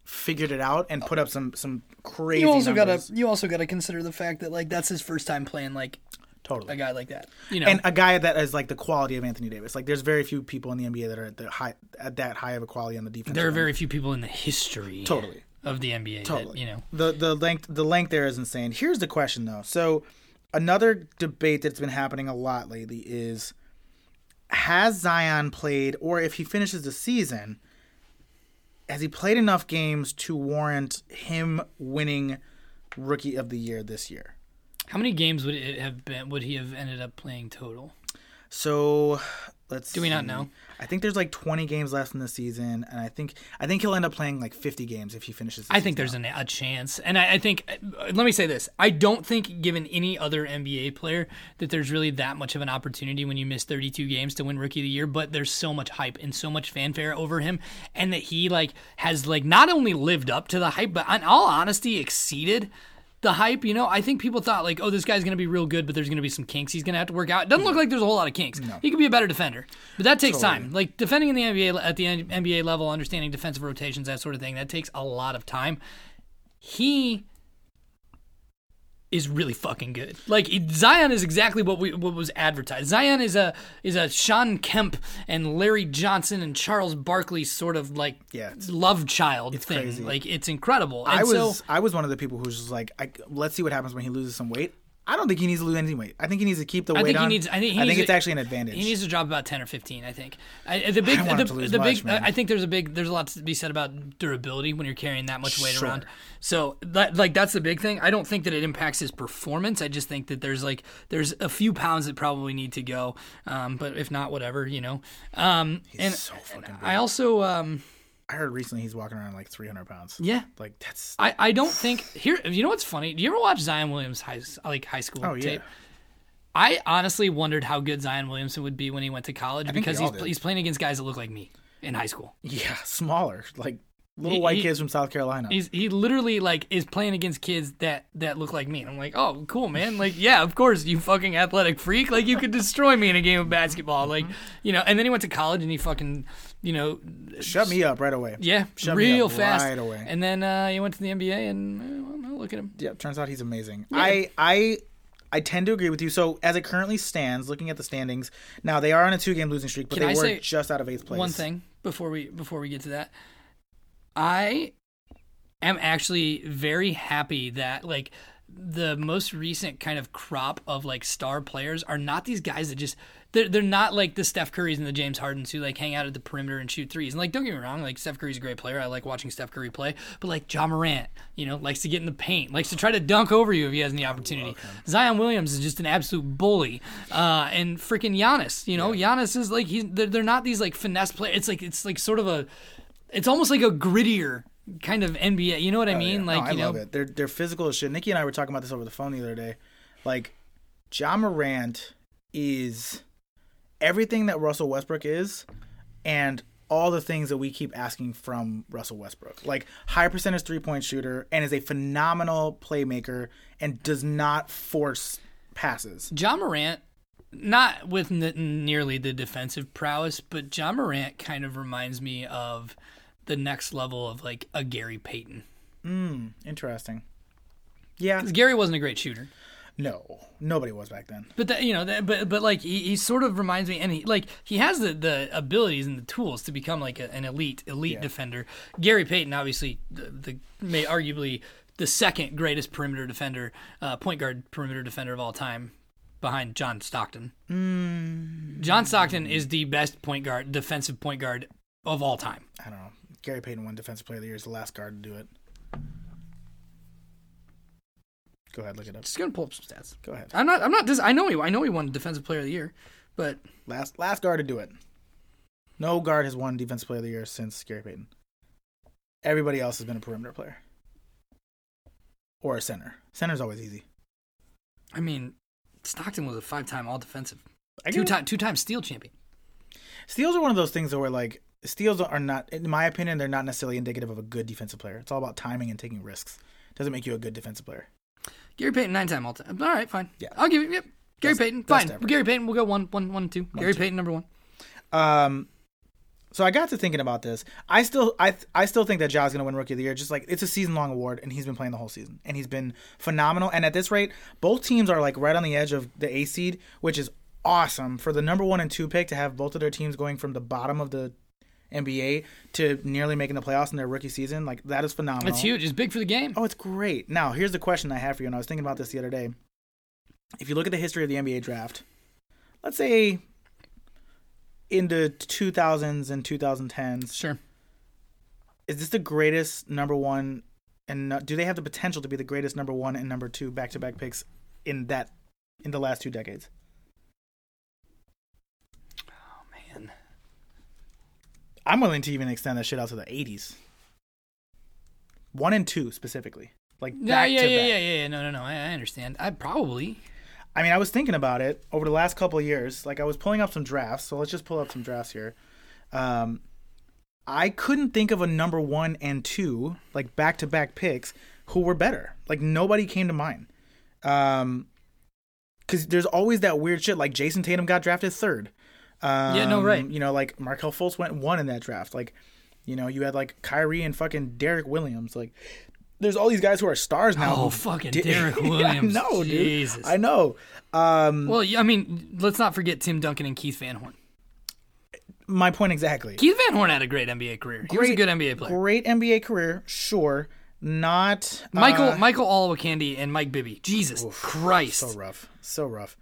figured it out and put up some some crazy you also numbers. gotta you also gotta consider the fact that like that's his first time playing like totally a guy like that. You know, and a guy that is like the quality of Anthony Davis. Like there's very few people in the NBA that are at the high at that high of a quality on the defense. there are very few people in the history Totally. of the NBA that, Totally. you know. the the length the length there is insane. Here's the question though. So another debate that's been happening a lot lately is has Zion played or if he finishes the season has he played enough games to warrant him winning rookie of the year this year? How many games would it have been would he have ended up playing total? So let's Do we not see. know? I think there's like 20 games left in the season, and I think I think he'll end up playing like 50 games if he finishes. The I think there's an, a chance, and I, I think. Let me say this: I don't think, given any other NBA player, that there's really that much of an opportunity when you miss 32 games to win Rookie of the Year. But there's so much hype and so much fanfare over him, and that he like has like not only lived up to the hype, but in all honesty, exceeded the hype. You know, I think people thought like, oh, this guy's gonna be real good, but there's gonna be some kinks he's gonna have to work out. It doesn't look like there's a whole lot of kinks. He could be a better defender, but that takes time. Like defending in the NBA at the NBA level, understanding defensive rotations, that sort of thing, that takes a lot of time. He is really fucking good. Like Zion is exactly what we what was advertised. Zion is a is a Sean Kemp and Larry Johnson and Charles Barkley sort of like Yeah, it's- love child thing. crazy. Like it's incredible. And I was so, I was one of the people who was just like, I, let's see what happens when he loses some weight. I don't think he needs to lose any weight. I think he needs to keep the I weight think he on. needs. I think, he needs it's to- actually an advantage. He needs to drop about ten or fifteen. I think. I, the big, want the, him to lose the much, big. man. I think there's a big. There's a lot to be said about durability when you're carrying that much weight Sure. around. So that, like, that's the big thing. I don't think that it impacts his performance. I just think that there's like there's a few pounds that probably need to go. Um, but if not, whatever, you know. Um, and so fucking big. I also, um, I heard recently he's walking around like 300 pounds. yeah. Like that's I, I don't think here. You know what's funny? Do you ever watch Zion Williams high like high school Oh, yeah. tape? I honestly wondered how good Zion Williamson would be when he went to college because he's did. he's playing against guys that look like me in high school. yeah, smaller, like little He- white he- kids from South Carolina. He's he literally like is playing against kids that that look like me. And I'm like, oh, cool, man. Like, yeah, of course, you fucking athletic freak. Like, you could destroy me in a game of basketball. Like, you know. And then he went to college and he fucking, you know, Shut me up right away. yeah, Shut me real up fast. right away. And then uh, he went to the NBA and uh, well, look at him. Yeah, turns out he's amazing. I I I tend to agree with you. So as it currently stands, looking at the standings, now they are on a two game losing streak, but Can they I were just out of eighth place. One thing before we before we get to that, I am actually very happy that like the most recent kind of crop of like star players are not these guys that just they're, they're not like the Steph Currys and the James Hardens who like hang out at the perimeter and shoot threes. And like don't get me wrong, like Steph Curry's a great player. I like watching Steph Curry play, but like Ja Morant, you know, likes to get in the paint, likes to try to dunk over you if he has any opportunity. Zion Williams is just an absolute bully. Uh, and freaking Giannis, you know, Giannis is like he's they're, they're not these like finesse players. It's like it's like sort of a it's almost like a grittier kind of NBA. You know what I oh, mean? Oh, Yeah. Like No, I you know, love it. They're they're physical as shit. Nikki and I were talking about this over the phone the other day. Like, Ja Morant is everything that Russell Westbrook is, and all the things that we keep asking from Russell Westbrook. Like high percentage three point shooter, and is a phenomenal playmaker, and does not force passes. Ja Morant, not with n- nearly the defensive prowess, but Ja Morant kind of reminds me of the next level of like a Gary Payton. Interesting. Yeah. 'Cause Gary wasn't a great shooter. No, nobody was back then. But that you know, that, but but like he, he sort of reminds me, and he like he has the, the abilities and the tools to become like a, an elite elite defender. Gary Payton, obviously, the, the may arguably the second greatest perimeter defender, uh, point guard perimeter defender of all time, behind John Stockton. Mm, John Stockton is the best point guard, defensive point guard of all time. I don't know. Gary Payton won Defensive Player of the Year. Is the last guard to do it. Go ahead, look it up. Just gonna pull up some stats. Go ahead. I'm not. I'm not. Dis- I know he. I know he won defensive player of the year, but Last last guard to do it. No guard has won Defensive Player of the Year since Gary Payton. Everybody else has been a perimeter player or a center. Center's always easy. I mean, Stockton was a five-time All Defensive, I get it. two-time two-time steal champion. Steals are one of those things where like steals are not, in my opinion, they're not necessarily indicative of a good defensive player. It's all about timing and taking risks. Doesn't make you a good defensive player. Gary Payton, nine-time All Time. All right, fine. Yeah. I'll give you. Yep. Gary Payton, fine. Gary Payton, we'll go one, one, one, two. Gary two. Payton, number one. Um, so I got to thinking about this. I still, I, I still think that Ja's gonna win Rookie of the Year. Just like it's a season long award, and he's been playing the whole season, and he's been phenomenal. And at this rate, both teams are like right on the edge of the A seed, which is awesome for the number one and two pick to have both of their teams going from the bottom of the NBA to nearly making the playoffs in their rookie season. Like that is phenomenal. It's huge. It's big for the game. Oh, it's great. Now, here's the question I have for you, and I was thinking about this the other day. If you look at the history of the NBA draft, let's say in the 2000s and 2010s, Sure. is this the greatest number one? And uh, do they have the potential to be the greatest number one and number two back to back picks in that in the last two decades? Oh man. I'm willing to even extend that shit out to the 80s. One and two specifically, like Yeah, back yeah, to yeah, back. yeah, yeah, yeah. No, no, no. I, I understand. I probably. I mean, I was thinking about it over the last couple of years. Like, I was pulling up some drafts. So let's just pull up some drafts here. Um, I couldn't think of a number one and two, like back to back picks, who were better. Like, nobody came to mind. Um, because there's always that weird shit. Like, Jayson Tatum got drafted third. Um, Yeah, no, right. You know, like Markelle Fultz went one in that draft. Like, you know, you had like Kyrie and fucking Derrick Williams. Like, there's all these guys who are stars now. Oh, fucking did- Derrick Williams. I know, dude. I know. Um, Well, I mean, let's not forget Tim Duncan and Keith Van Horn. my point exactly. Keith Van Horn had a great NBA career. He was a Great- good NBA player. Great NBA career, sure. Not Michael uh, Michael Olowokandi and Mike Bibby. Jesus Christ. so rough, so rough.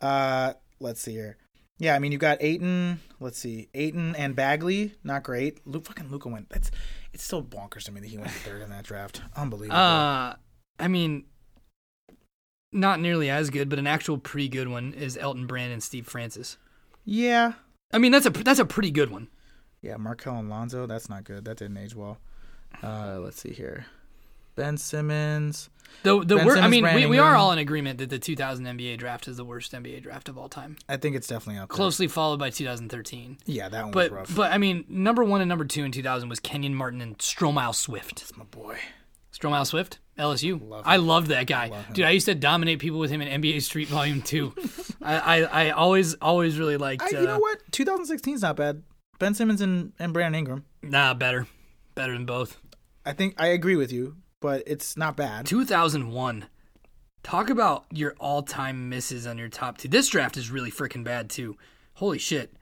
Uh, let's see here. Yeah, I mean you got Ayton. Let's see, Ayton and Bagley, not great. Luke fucking Luka went. That's it's still bonkers to me that he went third in that draft. Unbelievable. Uh, I mean, not nearly as good, but an actual pretty good one is Elton Brand and Steve Francis. yeah, I mean, that's a that's a pretty good one. yeah. Markelle and Lonzo, that's not good. That didn't age well. Uh, let's see here. Ben Simmons. The the Ben wor- I mean, we, we are all in agreement that the 2000 NBA draft is the worst NBA draft of all time, I think it's definitely up there. closely followed by 2013. Yeah, that one But was rough. but I mean, number one and number two in 2000 was Kenyon Martin and Stromile Swift. That's my boy. Stromile Swift, LSU. Love I loved that guy, Love dude. I used to dominate people with him in NBA Street Volume Two. I, I I always always really liked. I, uh, you know what? 2016 is not bad. Ben Simmons and, and Brandon Ingram. Nah, better, better than both. I think I agree with you, but it's not bad. 2001. Talk about your all-time misses on your top two. This draft is really freaking bad too. Holy shit.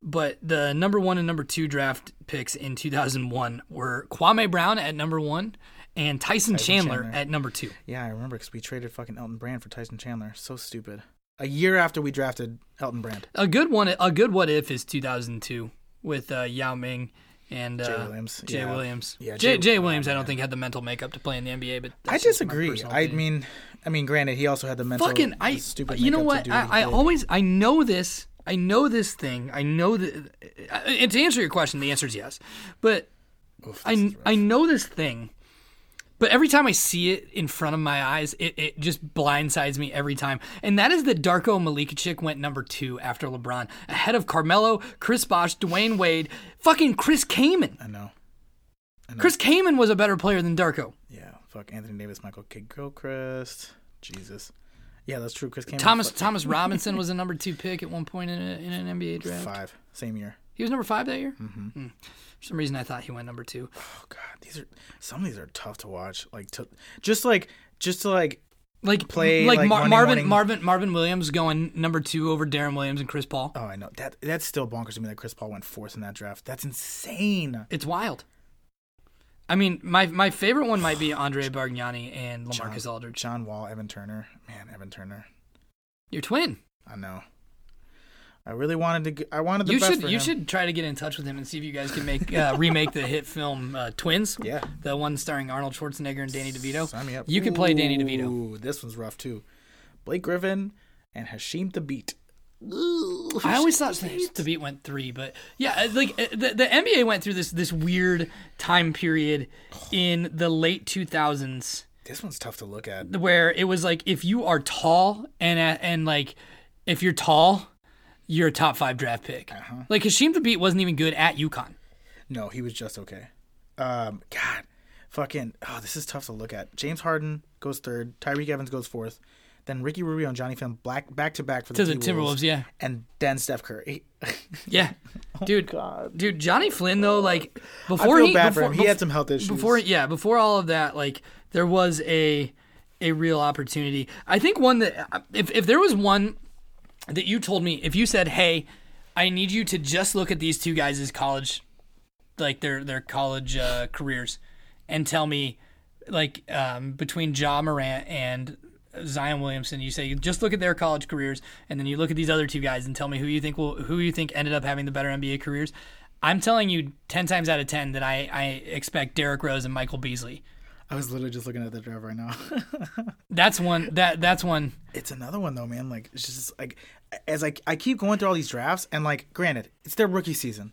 But the number one and number two draft picks in 2001 were Kwame Brown at number one and Tyson, Chandler, Chandler. at number two. Yeah, I remember because we traded fucking Elton Brand for Tyson Chandler. So stupid. A year after we drafted Elton Brand. A good one, a good what if is 2002 with uh, Yao Ming and uh, Jay Williams. Jay Yeah. Williams. Yeah, Jay, Jay- Jay Williams, I don't think had the mental makeup to play in the NBA, but I that's just my disagree. I mean, I mean, granted, he also had the mental, fucking I stupid. you know what what I, I always I know this I know this thing I know that and to answer your question the answer is yes but Oof, I. I know this thing but every time I see it in front of my eyes it, it just blindsides me every time and that is that Darko Milicic went number two after LeBron ahead of Carmelo Chris Bosh Dwyane Wade fucking Chris Kaman I know. Chris Kaman was a better player than Darko Yeah, fuck Anthony Davis, Michael Kidd Gilchrist. Jesus. Yeah, that's true. Chris Kaman. Thomas Thomas Robinson was a number two pick at one point in, a, in an NBA draft five, same year. He was number five that year. Mm-hmm. For some reason, I thought he went number two. Oh god, these are some of these are tough to watch. Like to just like just to like Like Play, like, like, Mar- Marvin morning- Marvin Marvin Williams going number two over Deron Williams and Chris Paul. oh I know that that's still bonkers to me that Chris Paul went fourth in that draft. That's insane. It's wild. I mean, my my favorite one might be Andre Bargnani and LaMarcus Aldridge. John Wall, Evan Turner, man, Evan Turner. Your twin. I know. I really wanted to. I wanted the You best should for you him. should try to get in touch with him and see if you guys can make uh, remake the hit film uh, Twins. Yeah. The one starring Arnold Schwarzenegger and Danny DeVito. Sign me up. You can play Danny DeVito. Ooh, this one's rough too. Blake Griffin and Hasheem Thabeet. I always thought Thabeet went three, but yeah, uh, like uh, the, the NBA went through this this weird time period in the late two thousands This one's tough to look at. where it was like if you are tall and uh, and like if you're tall, you're top five draft pick. Uh-huh. Like Hasheem Thabeet wasn't even good at UConn. No, he was just okay. Um, God, fucking. Oh, this is tough to look at. James Harden goes third. Tyreke Evans goes fourth. Then Ricky Rubio and Jonny Flynn black back to back for the, To the Timberwolves, yeah. And then Steph Curry. Yeah, dude, Oh, God. dude, Jonny Flynn though, like before he before. He had some health issues. before yeah before all of that like there was a a real opportunity i think one that if, if there was one that you told me if you said hey i need you to just look at these two guys' college like their their college uh, careers and tell me like um, between Ja Morant and Zion Williamson, you say just look at their college careers, and then you look at these other two guys and tell me who you think will who you think ended up having the better NBA careers. I'm telling you, ten times out of ten, that I, I expect Derrick Rose and Michael Beasley. I was literally just looking at the draft right now. That's one. That that's one. it's another one though, man. Like it's just like as I I keep going through all these drafts, and like, granted, it's their rookie season,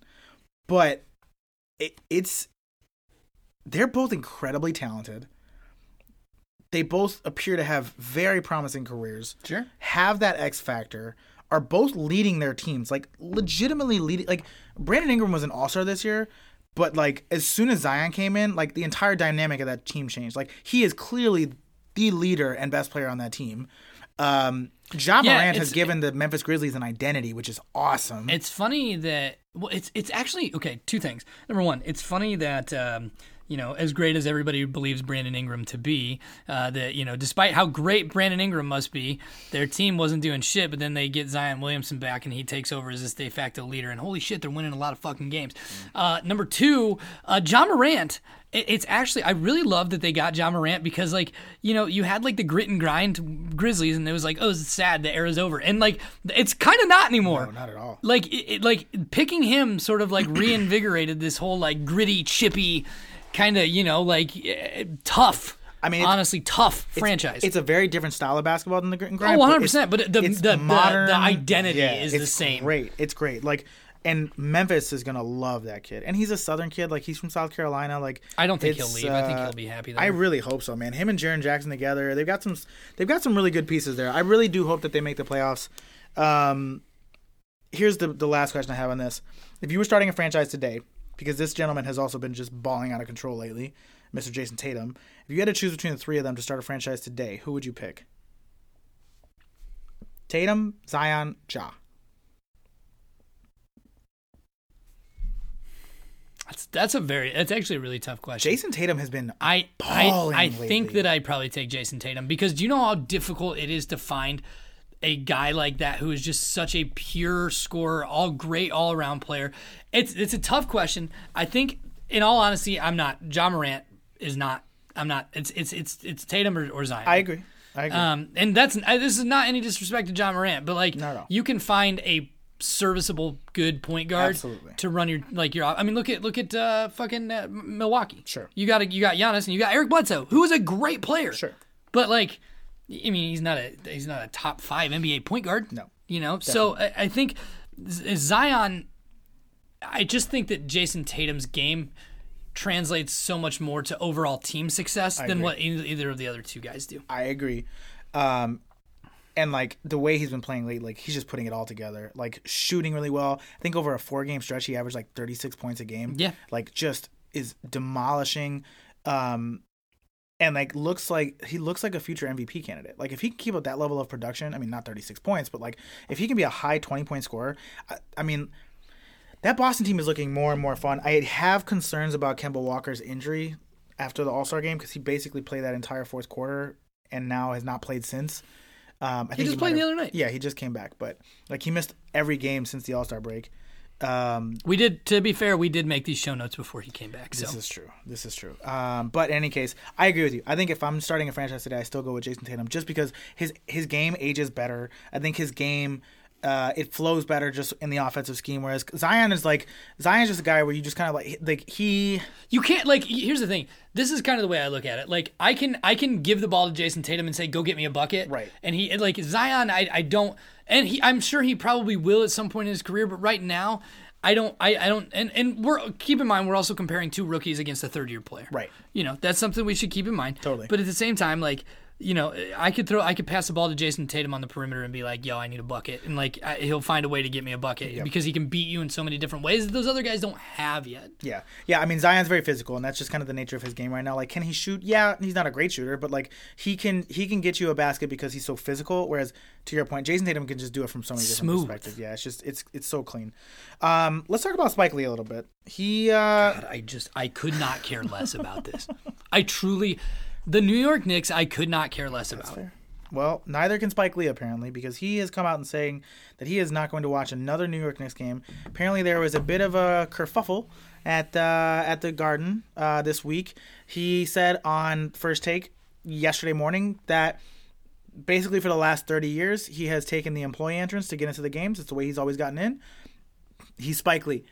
but it, it's they're both incredibly talented. They both appear to have very promising careers. Sure. Have that X factor. Are both leading their teams, like legitimately leading. Like Brandon Ingram was an All Star this year, but like as soon as Zion came in, like the entire dynamic of that team changed. Like he is clearly the leader and best player on that team. Um, Ja Yeah, Morant has given the Memphis Grizzlies an identity, which is awesome. It's funny that well, it's it's actually okay. Two things. Number one, it's funny that um, you know, as great as everybody believes Brandon Ingram to be, uh, that you know, despite how great Brandon Ingram must be, their team wasn't doing shit. But then they get Zion Williamson back, and he takes over as this de facto leader. And holy shit, they're winning a lot of fucking games. Uh, number two, uh, Ja Morant. it- It's actually I really love that they got Ja Morant because like you know you had like the grit and grind Grizzlies and it was like oh it's sad the era's over and like it's kind of not anymore no, not at all. like it, it- like picking him sort of like reinvigorated this whole like gritty chippy kind of you know like eh, tough I mean, it's- honestly tough franchise It's a very different style of basketball than the grit and oh grind. 100% but the, the, the, modern. the identity Yeah, is the it's same Great, it's great. Like, and Memphis is gonna love that kid, and he's a Southern kid. Like, he's from South Carolina. Like, I don't think he'll it's, leave. I think uh, he'll be happy there. I really hope so, man. Him and Jaren Jackson together, they've got some. They've got some really good pieces there. I really do hope that they make the playoffs. Um, here's the the last question I have on this: If you were starting a franchise today, because this gentleman has also been just balling out of control lately, Mr. Jayson Tatum. If you had to choose between the three of them to start a franchise today, who would you pick? Tatum, Zion, Ja. that's, that's a very that's actually a really tough question Jayson Tatum has been I I, I think lately. that I'd probably take Jayson Tatum because do you know how difficult it is to find a guy like that who is just such a pure scorer, all great all around player? It's it's a tough question. I think in all honesty, I'm not Ja Morant is not I'm not it's it's it's it's Tatum or, or Zion. I agree. I agree. Um, and that's I- this is not any disrespect to Ja Morant, but like you can find a serviceable, good point guard Absolutely. to run your like your. I mean, look at look at uh, fucking uh, Milwaukee. Sure. you got you got Giannis and you got Eric Bledsoe, who is a great player. Sure. but like, I mean, he's not a he's not a top five NBA point guard. No. you know. So I, I think Zion. I just think that Jayson Tatum's game translates so much more to overall team success than agree. what either either of the other two guys do. I agree. Um, and like the way he's been playing late, like he's just putting it all together. Like shooting really well. I think over a four game stretch, he averaged like 36 points a game. Yeah. Like just is demolishing. Um, and like looks like he looks like a future MVP candidate. Like if he can keep up that level of production, I mean not 36 points, but like if he can be a high 20 point scorer, I, I mean that Boston team is looking more and more fun. I have concerns about Kemba Walker's injury after the All Star game because he basically played that entire fourth quarter and now has not played since. Um, I think just might played the other night. Yeah, he just came back, but like he missed every game since the All Star break. Um, We did. To be fair, we did make these show notes before he came back. So This is true. This is true. Um, but in any case, I agree with you. I think if I'm starting a franchise today, I still go with Jayson Tatum just because his his game ages better. I think his game uh, it flows better just in the offensive scheme. Whereas Zion is like Zion's just a guy where you just kind of like like he you can't like. Here's the thing. This is kind of the way I look at it. Like I can I can give the ball to Jayson Tatum and say go get me a bucket. Right. And he like Zion. I I don't. And he I'm sure he probably will at some point in his career. But right now. I don't, I, I don't, and, and we're keep in mind we're also comparing two rookies against a third year player. Right. You know that's something we should keep in mind. Totally. But at the same time, like you know, I could throw, I could pass the ball to Jayson Tatum on the perimeter and be like, "Yo, I need a bucket," and like I, he'll find a way to get me a bucket because he can beat you in so many different ways that those other guys don't have yet. Yeah, yeah. I mean, Zion's very physical, and that's just kind of the nature of his game right now. Like, can he shoot? Yeah, he's not a great shooter, but like he can he can get you a basket because he's so physical. Whereas to your point, Jayson Tatum can just do it from so many different Smooth. perspectives. Yeah, it's just it's it's so clean. Um, let's talk about Spike Lee a little bit. He uh, God, I just, I could not care less about this. I truly, the New York Knicks, I could not care less about. Well, neither can Spike Lee apparently because he has come out and saying that he is not going to watch another New York Knicks game. Apparently, there was a bit of a kerfuffle at uh, at the Garden uh, this week. He said on First Take yesterday morning that basically for the last 30 years he has taken the employee entrance to get into the games. It's the way he's always gotten in. He's Spike Lee.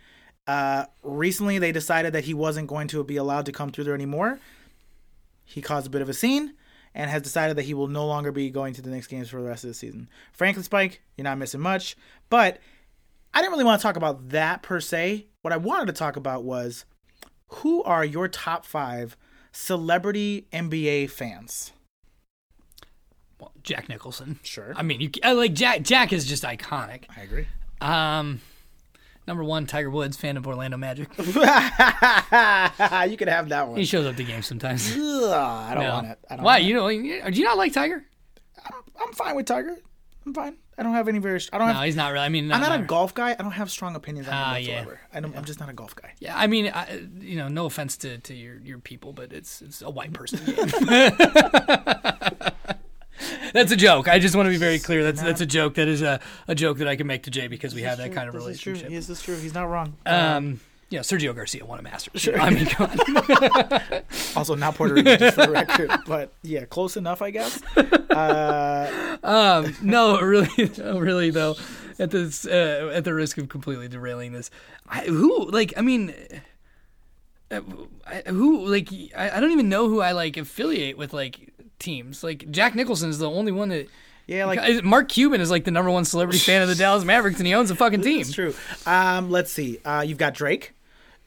Uh, recently, they decided that he wasn't going to be allowed to come through there anymore. He caused a bit of a scene and has decided that he will no longer be going to the Knicks games for the rest of the season. Frankly, Spike, you're not missing much. But I didn't really want to talk about that per se. What I wanted to talk about was who are your top five celebrity NBA fans? Well, Jack Nicholson. Sure. I mean, you I like Jack. Jack is just iconic. I agree. Um, number one, Tiger Woods, fan of Orlando Magic. you could have that one. He shows up to games sometimes. Ugh, I don't No. want it. I don't Why? want it. You know? Do you not like Tiger? I'm fine with Tiger. I'm fine. I don't have any very. I don't No, have. he's not really. I mean, I'm not a golf guy. I don't have strong opinions on Ah, him yeah. I don't, I'm just not a golf guy. Yeah, I mean, I, you know, no offense to, to your, your people, but it's it's a white person. That's a joke. I just want to be very clear. That's that's a joke. That is a, a joke that I can make to Jay because we have that kind of This is true. relationship. This is true. He's not wrong. Um, you know, Sergio Garcia won a Masters. I mean, come on. Also, not Puerto Rican, just for the record. But yeah, close enough, I guess. Uh, Um, no, really, no, really though. At this, uh, at the risk of completely derailing this, I, who like? I mean, uh, I, who like? I, I don't even know who I like affiliate with like teams. Like Jack Nicholson is the only one that. yeah, like Mark Cuban is like the number one celebrity fan of the Dallas Mavericks, and he owns a fucking team. it's true. Um, let's see. Uh, you've got Drake.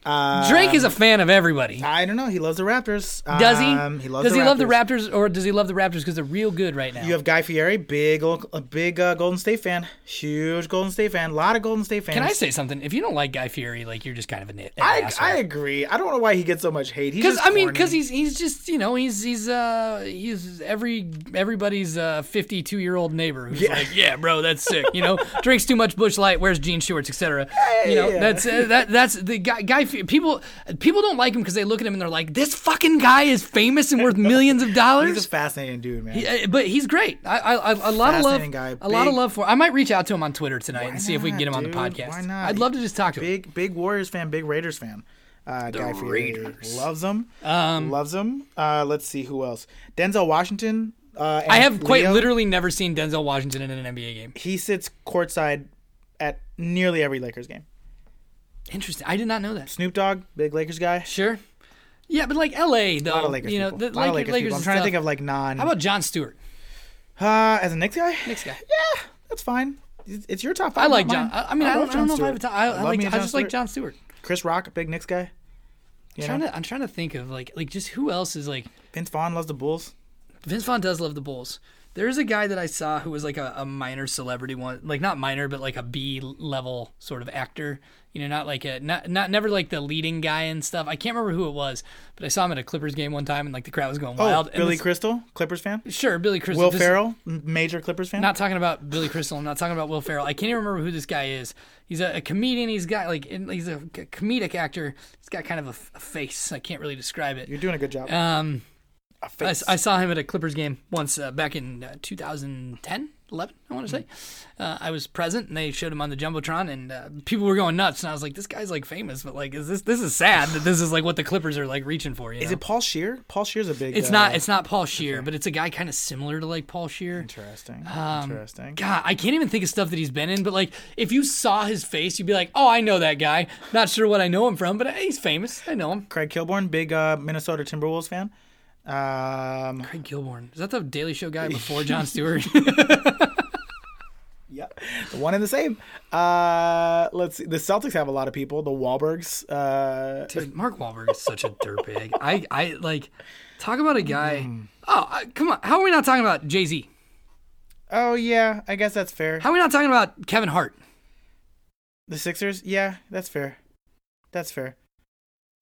Uh, Drake is a fan of everybody. I don't know. He loves the Raptors. Does he? Um, he loves does the he love the Raptors. Or does he love the Raptors because they're real good right now? You have Guy Fieri, big, old- a big uh, Golden State fan, huge Golden State fan, a lot of Golden State fans. Can I say something? If you don't like Guy Fieri, like you're just kind of a nit. I, I agree. I don't know why he gets so much hate. Because I mean, because he's he's just you know he's he's uh he's every everybody's uh 52 year old neighbor who's Yeah. like yeah bro that's sick you know drinks too much Busch Light wears jean shorts etc you know yeah. that's uh, that that's the guy guy people people don't like him because they look at him and they're like this fucking guy is famous and worth millions of dollars. he's a fascinating dude, man. He- uh, but he's great. I, I, I a lot of love, guy. a lot of love for. I might reach out to him on Twitter tonight and see if we can get him on the podcast. Why not? I'd love to just talk to him. big big Warriors fan, big Raiders fan. Uh, Guy Fieri Raiders. loves them. Um, loves them. Uh, let's see who else. Denzel Washington. Uh, I have quite Leo, literally never seen Denzel Washington in an NBA game. He sits courtside at nearly every Lakers game. Interesting. I did not know that. Snoop Dogg, big Lakers guy. Sure. Yeah, but like L.A. though, A lot of Lakers you know, people. the a lot of Lakers, Lakers. I'm trying to think of like non. How about Jon Stewart, uh, as a Knicks guy? Knicks guy? Yeah, that's fine. It's it's your top five. I like Jon. I, I mean, I, love don't, I don't know if I have a top. I, I, like. I just like Jon Stewart. Chris Rock, big Knicks guy. You trying know? to, I'm trying to think of like like just who else is like Vince Vaughn loves the Bulls. Vince Vaughn does love the Bulls. There's a guy that I saw who was like a, a minor celebrity one, like not minor, but like a B level sort of actor. You know, not like a not not never like the leading guy and stuff. I can't remember who it was, but I saw him at a Clippers game one time, and like the crowd was going Oh, wild. And Billy this- Crystal, Clippers fan. sure, Billy Crystal. Will this- Ferrell, major Clippers fan. Not talking about Billy Crystal. I'm not talking about Will Ferrell. I can't even remember who this guy is. He's a, a comedian. He's got like he's a comedic actor. He's got kind of a face. I can't really describe it. You're doing a good job. Um, a I. I saw him at a Clippers game once uh, back in uh, 2010, 11, I want to say. Uh, I was present, and they showed him on the jumbotron, and uh, people were going nuts. And I was like, "This guy's like famous, but like, is this this is sad that this is like what the Clippers are like reaching for?" You Is know? it Paul Scheer? Paul Scheer's a big. It's uh, not. It's not Paul Scheer, but it's a guy kind of similar to like Paul Scheer. interesting. Um, interesting. God, I can't even think of stuff that he's been in. But like, if you saw his face, you'd be like, "Oh, I know that guy." Not sure what I know him from, but he's famous. I know him. Craig Kilborn, big uh, Minnesota Timberwolves fan. Um, Craig Kilborn. Is that the Daily Show guy before Jon Stewart? yeah, the one and the same. Uh, let's see. The Celtics have a lot of people. The Wahlbergs. Uh, Dude, Mark Wahlberg is such a dirtbag. I, I like talk about a guy. Mm. Oh, I- come on. How are we not talking about Jay Z? oh yeah, I guess that's fair. How are we not talking about Kevin Hart? The Sixers. Yeah, that's fair. That's fair.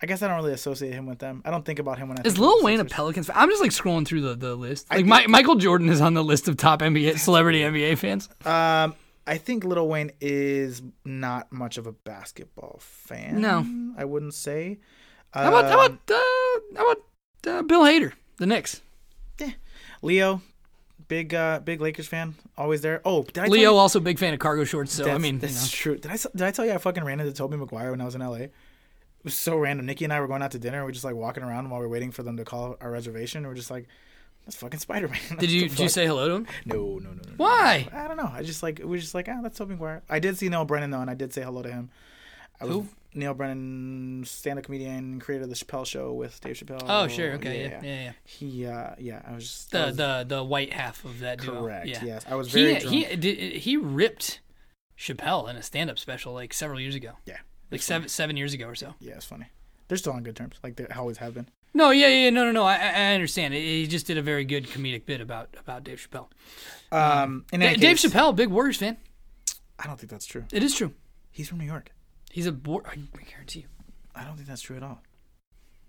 I guess I don't really associate him with them. I don't think about him when I. Is Lil Wayne a Pelicans fan? I'm just like scrolling through the, the list. Like Mi- Michael Jordan is on the list of top NBA celebrity NBA fans. Um, I think Little Wayne is not much of a basketball fan. No. I wouldn't say. How about how Um, about uh, how about uh, Bill Hader, the Knicks? Yeah, Leo? Big uh, big Lakers fan, always there. Oh, did I tell Leo you- also big fan of cargo shorts. So I That's- mean, you that's know. true. Did I did I tell you I fucking ran into Tobey Maguire when I was in LA? It was so random. Nikki and I were going out to dinner. We are just like walking around while we are waiting for them to call our reservation. We're just like, that's fucking Spider Man. did you did you say hello to him? no, no, no, no? no. Why? I don't know. I just like we were just like, ah, that's Tobey Maguire. I did see Neal Brennan though, and I did say hello to him. I was Who? Neal Brennan, stand-up comedian, and creator of the Chappelle Show with Dave Chappelle. Oh, sure. Okay. Yeah. Yeah. Yeah. He, uh, yeah, I was just The was the the white half of that duo. correct. Yeah. Yes, I was very He drunk. he did he ripped Chappelle in a stand up special like several years ago. yeah, Like seven seven years ago or so. yeah, it's funny. They're still on good terms, like they always have been. No, yeah, yeah, no, no, no. I, I understand. He just did a very good comedic bit about about Dave Chappelle. Um, Da- any Dave case, Chappelle, big Warriors fan. I don't think that's true. It is true. He's from New York. He's a war. I guarantee you. I don't think that's true at all.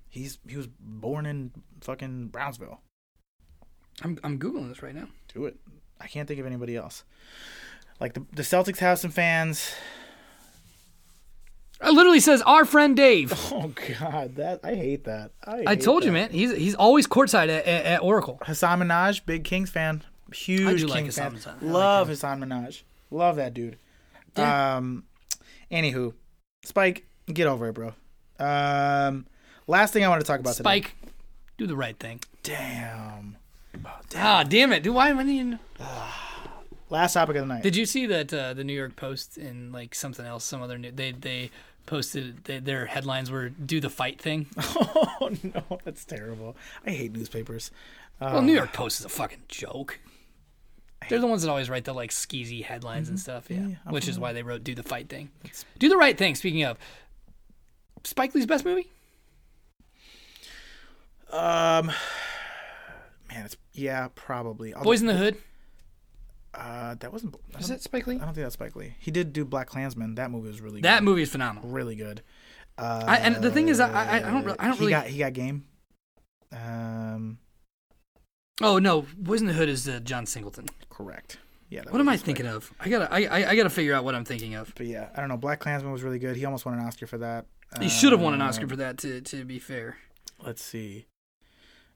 He's he was born in fucking Brownsville. I'm I'm googling this right now. Do it. I can't think of anybody else. Like the the Celtics have some fans. It literally says our friend Dave. Oh God, that I hate that. I, I hate told you, man. He's he's always courtside at, at, at Oracle. Hasan Minhaj, big Kings fan, huge I do like Kings Hasan fan. Minhaj. I like Love Hasan Minhaj. Love that dude. Yeah. Um, anywho, Spike, get over it, bro. Um, last thing I want to talk about today. Spike, do the right thing. Damn. Ah, damn it! Do why? When you, Last topic of the night. did you see that uh, the New York Post and like something else, some other new, they they posted they, their headlines were "Do the fight thing." oh no, that's terrible. I hate newspapers. Uh, Well, New York Post is a fucking joke. They're the ones that always write the like skeezy headlines and stuff. Yeah, Mm-hmm. Yeah, which is why they wrote "Do the fight thing." Do the right thing. Speaking of, Spike Lee's best movie. Um, man, it's yeah, probably. Boys in the Hood. Uh, that wasn't. I Is don't, that Spike Lee? I don't think that's Spike Lee. He did do Black Klansman. That movie was really That good. movie is phenomenal. really good. Uh, I, and the thing is, I, I, I don't, re- I don't he really. got he got game. Um, oh no, Boys in the Hood is uh, John Singleton. correct. Yeah. that What am was I his thinking of? I gotta, I, I, I gotta figure out what I'm thinking of. But yeah, I don't know. Black Klansman was really good. He almost won an Oscar for that. He should have won an Oscar for that. To, to be fair. Let's see.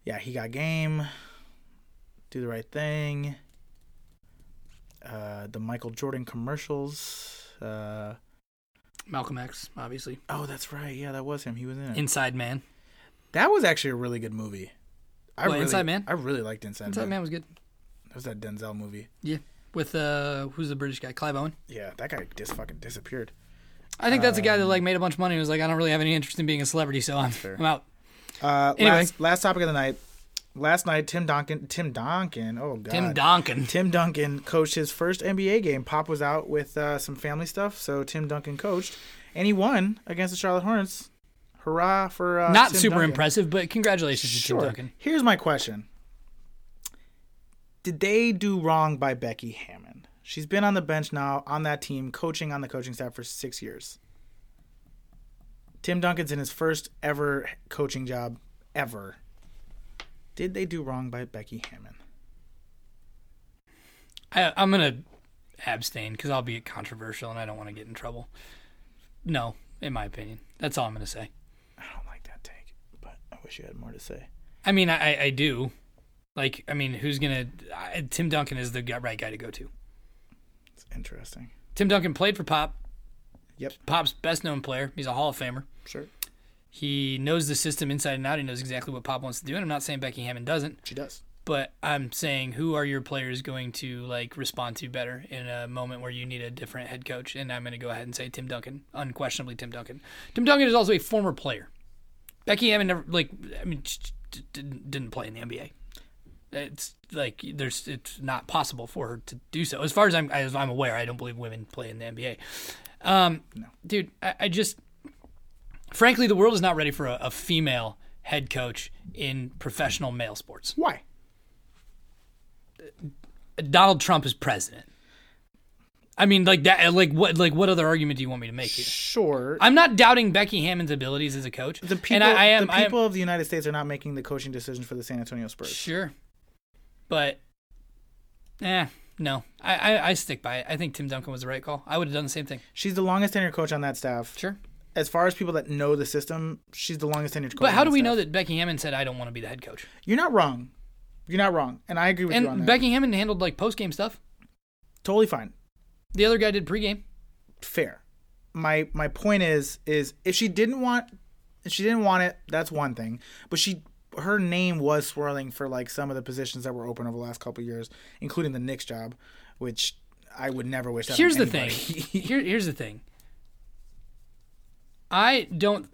Yeah, he got game. Do the right thing. Uh, the Michael Jordan commercials. Uh, Malcolm X, obviously. oh, that's right. Yeah, that was him. He was in it. Inside Man. that was actually a really good movie. I What, really, Inside Man? I really liked Inside, Inside Man. Man was good. That was that Denzel movie. Yeah, with uh, who's the British guy? Clive Owen. Yeah, that guy just fucking disappeared. I think that's a guy that like made a bunch of money. and was like, I don't really have any interest in being a celebrity, so I'm. I'm out. Uh, Anyway. last, last topic of the night. Last night, Tim Duncan. Tim Duncan. Oh god. Tim Donkin. Tim Duncan coached his first NBA game. Pop was out with uh, some family stuff, so Tim Duncan coached, and he won against the Charlotte Hornets. Hurrah for uh, Not Tim super Duncan. impressive, but congratulations to Sure. Tim Duncan. Here's my question: Did they do wrong by Becky Hammond? She's been on the bench now on that team, coaching on the coaching staff for six years. Tim Duncan's in his first ever coaching job ever. Did they do wrong by Becky Hammond? I, I'm gonna abstain because I'll be controversial and I don't want to get in trouble. No, in my opinion, that's all I'm gonna say. I don't like that take, but I wish you had more to say. I mean, I, I do. Like, I mean, who's gonna? I, Tim Duncan is the right guy to go to. It's interesting. Tim Duncan played for Pop. Yep. Pop's best known player. He's a Hall of Famer. Sure. He knows the system inside and out. He knows exactly what Pop wants to do. And I'm not saying Becky Hammond doesn't, She does. but I'm saying who are your players going to like respond to better in a moment where you need a different head coach? And I'm going to go ahead and say Tim Duncan, unquestionably Tim Duncan. Tim Duncan is also a former player. Becky Hammond never like I mean didn't didn't play in the NBA. It's like there's it's not possible for her to do so. As far as I'm as I'm aware, I don't believe women play in the NBA. Um, dude, I, I just frankly the world is not ready for a, a female head coach in professional male sports. Why? Donald Trump is president. I mean, like that. Like what? Like what other argument do you want me to make here? Sure. I'm not doubting Becky Hammond's abilities as a coach. the people, and I, I am. the I am of the United States are not making the coaching decisions for the San Antonio Spurs. sure, but, eh, no. I, I I stick by it. I think Tim Duncan was the right call. I would have done the same thing. She's the longest tenured coach on that staff. Sure. As far as people that know the system, she's the longest tenured coach. But how do we staff. know that Becky Hammond said I don't want to be the head coach? You're not wrong. You're not wrong, and I agree with you on And that. Becky Hammond handled like post game stuff. totally fine. The other guy did pregame. Fair. My my point is is if she didn't want if she didn't want it, that's one thing. But she her name was swirling for like some of the positions that were open over the last couple of years, including the Knicks job, which I would never wish that. on Here's the thing. Here, here's the thing. I don't.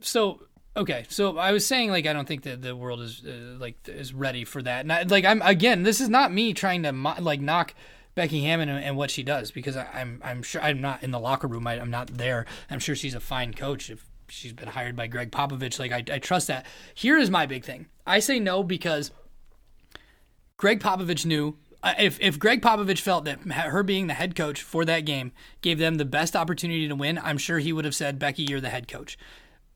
So okay, so I was saying like I don't think that the world is uh, like is ready for that. And I, like I'm again, this is not me trying to mo- like knock Becky Hammond and, and what she does because I, I'm I'm sure I'm not in the locker room. I, I'm not there. I'm sure she's a fine coach if she's been hired by Gregg Popovich. Like I, I trust that. Here is my big thing. I say no because Gregg Popovich knew if if Gregg Popovich felt that her being the head coach for that game gave them the best opportunity to win, I'm sure he would have said, "Becky, you're the head coach."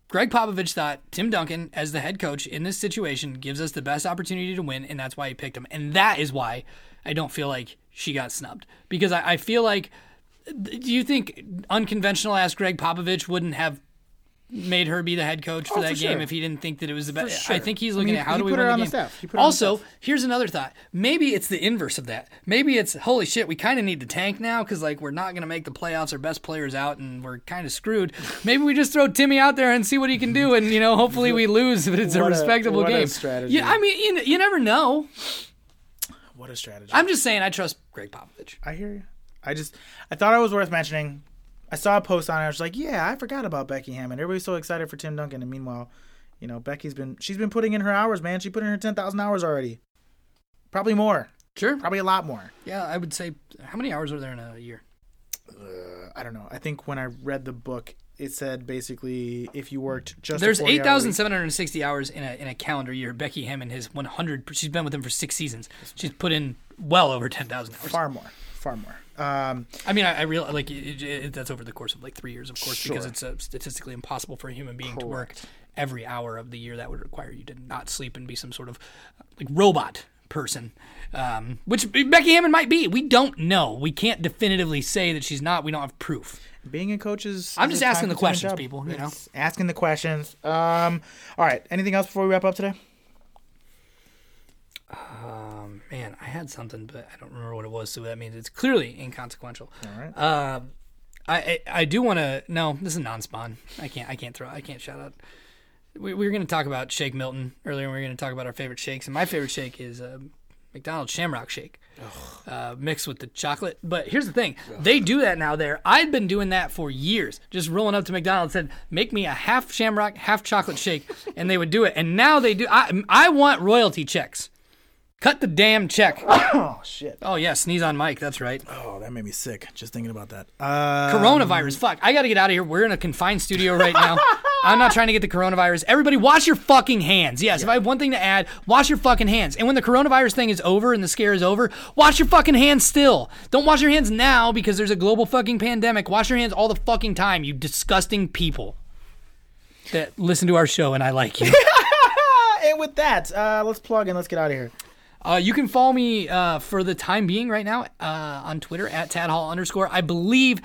Gregg Popovich thought Tim Duncan as the head coach in this situation gives us the best opportunity to win, and that's why he picked him. And that is why I don't feel like she got snubbed because I, I feel like. Do you think unconventional ass Gregg Popovich wouldn't have made her be the head coach for Oh, that for game sure. if he didn't think that it was the best? sure. I think he's I looking mean, at how he do we put win her the on the game. staff. He put her on the also, staff. here's another thought. Maybe it's the inverse of that. Maybe it's holy shit, we kind of need to tank now because like we're not gonna make the playoffs. Our best players out, and we're kind of screwed. Maybe we just throw Timmy out there and see what he can do, and you know, hopefully we lose, but it's a What a- respectable what a game. strategy. Yeah, I mean, you, you never know. What a strategy. I'm just saying, I trust Gregg Popovich. I hear you. I just I thought it was worth mentioning. I saw a post on it. I was like, yeah, I forgot about Becky Hammond. Everybody's so excited for Tim Duncan, and meanwhile, you know, Becky's been she's been putting in her hours, man. She put in her ten thousand hours already. Probably more. Sure. Probably a lot more. Yeah, I would say. How many hours are there in a year? Uh, I don't know. I think when I read the book, it said basically if you worked just There's 40 hour eight thousand seven hundred sixty hours in a in a calendar year. Becky Hammond has one hundred. She's been with him for six seasons. She's put in well over ten thousand hours. far more, far more. Um, I mean, I, I real like it, it, that's over the course of like three years, of course, because it's uh, statistically impossible for a human being to work every hour of the year. That would require you to not sleep and be some sort of like robot person, um, which Becky Hammond might be. We don't know. We can't definitively say that she's not. We don't have proof. being a coach is. I'm just asking the questions, people, you know? Asking the questions. Um, all right. Anything else before we wrap up today? Um, man, I had something, but I don't remember what it was. So that means it's clearly inconsequential. All right. Um, I I, I do want to. No, this is non-spawn. I can't. I can't throw. I can't shout out. We, we were going to talk about Shake Milton earlier. and We were going to talk about our favorite shakes, and my favorite shake is uh, McDonald's Shamrock Shake, uh, mixed with the chocolate. But here's the thing: they do that now. There, I'd been doing that for years. Just rolling up to McDonald's, said, "Make me a half Shamrock, half chocolate shake," and they would do it. And now they do. I I want royalty checks. Cut the damn check. Oh shit. Oh yeah, sneeze on mic. That's right. Oh, that made me sick just thinking about that. Uh, Coronavirus. Fuck. I got to get out of here. We're in a confined studio right now. I'm not trying to get the coronavirus. Everybody, wash your fucking hands. Yes, if I have one thing to add, wash your fucking hands. And when the coronavirus thing is over and the scare is over, wash your fucking hands still. Don't wash your hands now because there's a global fucking pandemic. Wash your hands all the fucking time, you disgusting people that listen to our show and I like you. and with that, uh, let's plug in. Let's get out of here. Uh, you can follow me uh, for the time being right now uh, on Twitter at tadhall underscore. I believe,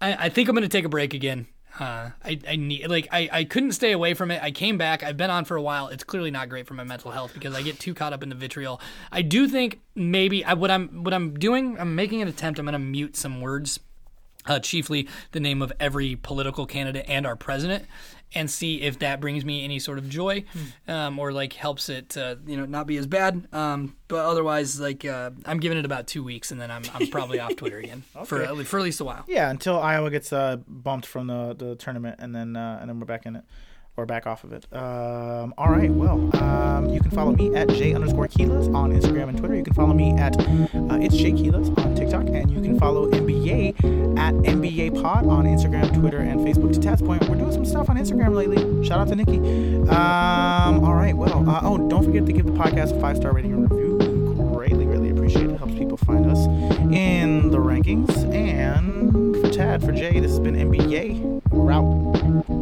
I, I think I'm going to take a break again. Uh, I, I need like I, I couldn't stay away from it. I came back. I've been on for a while. It's clearly not great for my mental health because I get too caught up in the vitriol. I do think maybe I, what I'm what I'm doing. I'm making an attempt. I'm going to mute some words uh, chiefly the name of every political candidate and our president, and see if that brings me any sort of joy, um, or like helps it, uh, you know, not be as bad. Um, but otherwise, like uh, I'm giving it about two weeks, and then I'm, I'm probably off Twitter again for at least, for at least a while. Yeah, until Iowa gets uh, bumped from the, the tournament, and then uh, and then we're back in it, or back off of it. Um, all right. Well, um, you can follow me at j underscore Quiles on Instagram and Twitter. You can follow me at uh, it's J Quiles on TikTok, and you can follow NBYAY at NBYAY Pod on Instagram, Twitter, and Facebook. To Tad's point, we're doing some stuff on Instagram lately. Shout out to Nikki. Um, all right. Well, uh, oh, don't forget to give the podcast a five star rating and review. We greatly, greatly appreciate it. it. Helps people find us in the rankings. And for Tad, for Jay, this has been NBYAY. We're out.